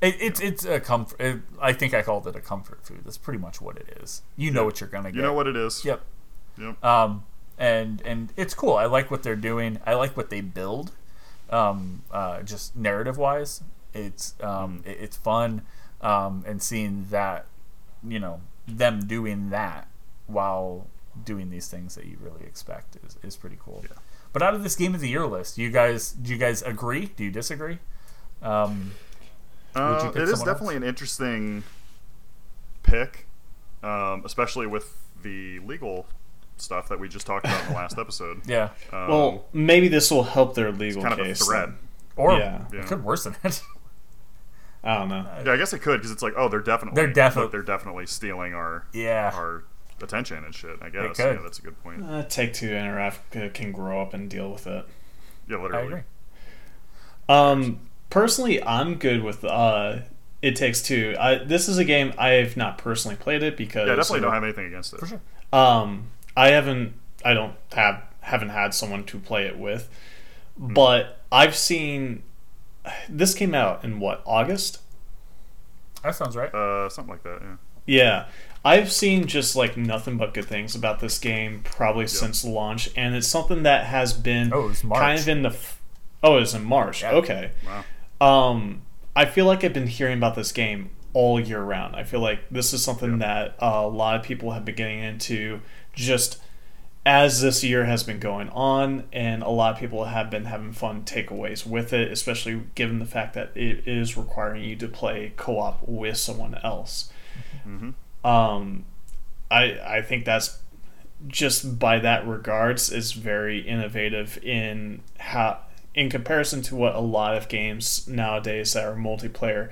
It, it's it's a comfort. It, I think I called it a comfort food. That's pretty much what it is. You know what you're gonna get. you know what it is. Yep. Yep. Um, and and it's cool. I like what they're doing. I like what they build. Um, uh, just narrative wise, it's um, it- it's fun. Um, and seeing that, you know, them doing that while doing these things that you really expect is, is pretty cool. Yeah. But out of this game of the year list, do you guys do you guys agree? Do you disagree? Um, you Uh, pick it is definitely an interesting pick, um, especially with the legal stuff that we just talked about in the last episode. yeah. Um, Well, maybe this will help their legal kind of a case. thread. Or Yeah. it Yeah. could worsen it. I don't know. Yeah, I guess it could because it's like, oh, they're definitely They're defi- look, they're definitely stealing our yeah. our attention and shit. I guess. could. Yeah, that's a good point. Uh, Take Two Interactive can grow up and deal with it. Yeah, I literally. agree. Um, personally, I'm good with uh, It Takes Two. I, this is a game I've not personally played it because Yeah, definitely don't have anything against it. For sure. Um, I haven't. I don't have haven't had someone to play it with, Hmm. but I've seen. This came out in what August? That sounds right. Uh, something like that. Yeah. Yeah, I've seen just like nothing but good things about this game probably since launch, and it's something that has been Oh, it was kind of in the. F- oh, it was in March. Yeah. Okay. Wow. Um, I feel like I've been hearing about this game all year round. I feel like this is something that uh, a lot of people have been getting into just as this year has been going on, and a lot of people have been having fun takeaways with it, especially given the fact that it is requiring you to play co op with someone else. hmm Um, I I think that's just by that regards is very innovative in how in comparison to what a lot of games nowadays that are multiplayer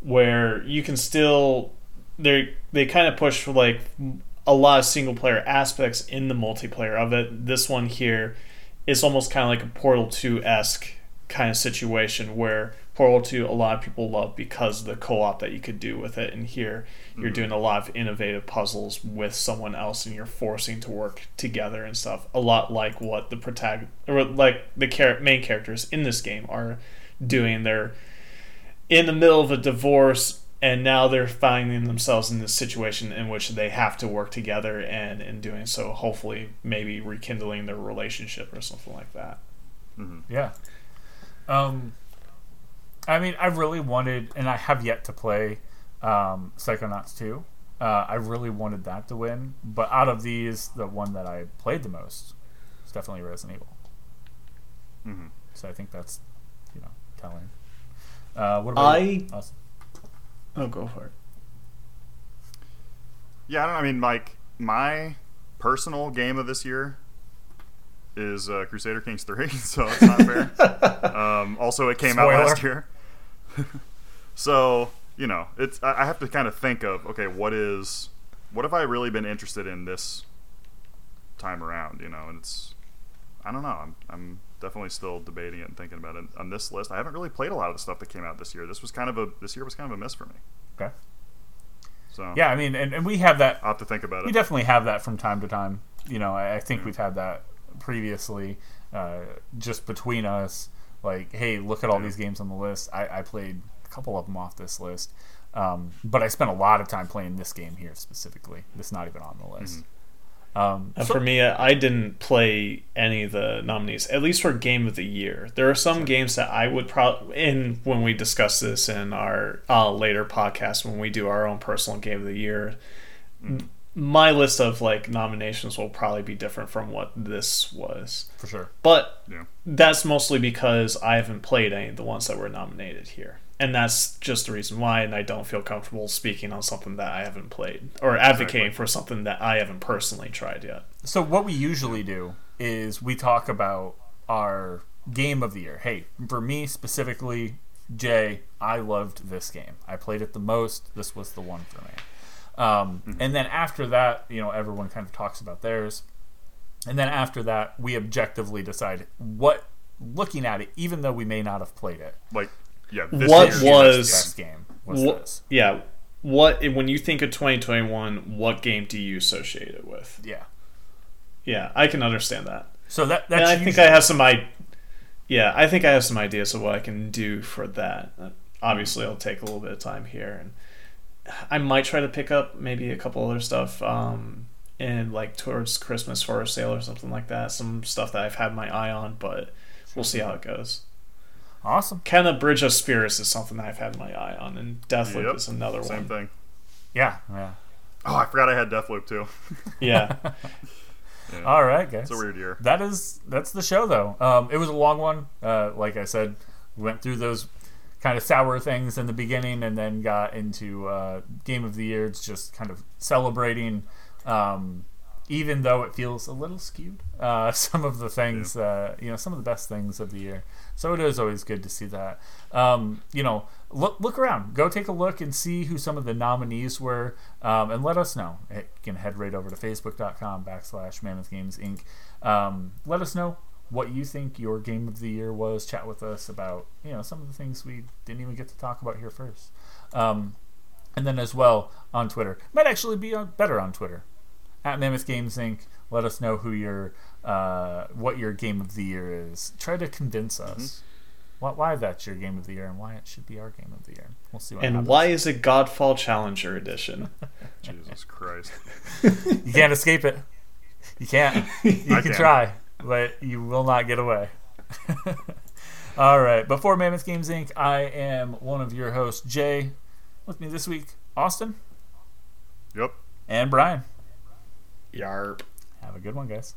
where you can still they they kind of push for like a lot of single player aspects in the multiplayer of it. This one here is almost kind of like a portal 2-esque kind of situation where portal 2 a lot of people love because of the co-op that you could do with it. And here you're mm-hmm. doing a lot of innovative puzzles with someone else and you're forcing to work together and stuff a lot like what the protagonist or like the char- main characters in this game are doing. They're in the middle of a divorce and now they're finding themselves in this situation in which they have to work together and in doing so hopefully maybe rekindling their relationship or something like that hmm Yeah. Um, I mean, I really wanted, and I have yet to play um, Psychonauts 2. Uh, I really wanted that to win, but out of these, the one that I played the most is definitely Resident Evil. hmm So I think that's, you know, telling. Uh, what about I- you, Austin? Oh go for it Yeah, I don't. I mean, like my personal game of this year is uh, Crusader Kings Three, so it's not fair. um, also, it came out last year. so you know, it's I I have to kind of think of okay, what is what have I really been interested in this time around? You know, and it's I don't know. I'm I'm definitely still debating it and thinking about it. On this list, I haven't really played a lot of the stuff that came out this year. This was kind of a this year was kind of a miss for me. Okay. So Yeah, I mean, and, and we have that. I'll have to think about it. We definitely have that from time to time. You know, I, I think Yeah. we've had that previously, uh, just between us. Like, hey, look at all Yeah. these games on the list. I, I played a couple of them off this list, um, but I spent a lot of time playing this game here specifically. That's not even on the list. Mm-hmm. Um, And so- for me, I didn't play any of the nominees, at least for Game of the Year. There are some games that I would probably, in when we discuss this in our uh, later podcast, when we do our own personal Game of the Year, m- my list of like nominations will probably be different from what this was. for sure. But Yeah. that's mostly because I haven't played any of the ones that were nominated here. And that's just the reason why, and I don't feel comfortable speaking on something that I haven't played or advocating Exactly. for something that I haven't personally tried yet. So what we usually do is we talk about our game of the year. Hey, for me specifically, Jay, I loved this game. I played it the most. This was the one for me. Um, And then after that, you know, everyone kind of talks about theirs. And then after that, we objectively decide what, looking at it, even though we may not have played it, Like, yeah. What was- best game was this. yeah. What when you think of 2021, what game do you associate it with? Yeah. Yeah, I can understand that. So that And that's I think I have some I Yeah, I think I have some ideas of what I can do for that. Obviously, it'll take a little bit of time here and I might try to pick up maybe a couple other stuff um in like towards Christmas for a sale or something like that. Some stuff that I've had my eye on, but we'll see how it goes. Awesome. Kena Bridge of Spirits is something that I've had my eye on, and Deathloop Yep, is another Same one. Same thing. Yeah. Yeah. Oh, I forgot I had Deathloop too. Yeah. Yeah. All right, guys. It's a weird year. that is that's the show though um, it was a long one uh, like i said we went through those kind of sour things in the beginning and then got into uh, game of the year it's just kind of celebrating um, even though it feels a little skewed uh, some of the things uh, you know some of the best things of the year so it is always good to see that. Um, you know look look around. Go take a look and see who some of the nominees were um, and let us know. You can head right over to facebook.com backslash mammoth games inc. Um, let us know what you think your game of the year was. Chat with us about you know some of the things we didn't even get to talk about here first. Um, and then as well on twitter. Might actually be better on twitter. At Mammoth Games Inc. Let us know who your uh, what your game of the year is. Try to convince us why, why that's your game of the year and why it should be our game of the year. We'll see what and happens. why is it Godfall Challenger Edition? Jesus Christ. you can't escape it. You can't. You I can can. try, but you will not get away. All right. Before Mammoth Games Inc., I am one of your hosts, Jay. With me this week, Austin Yep. and Brian. Yarp. Have a good one, guys.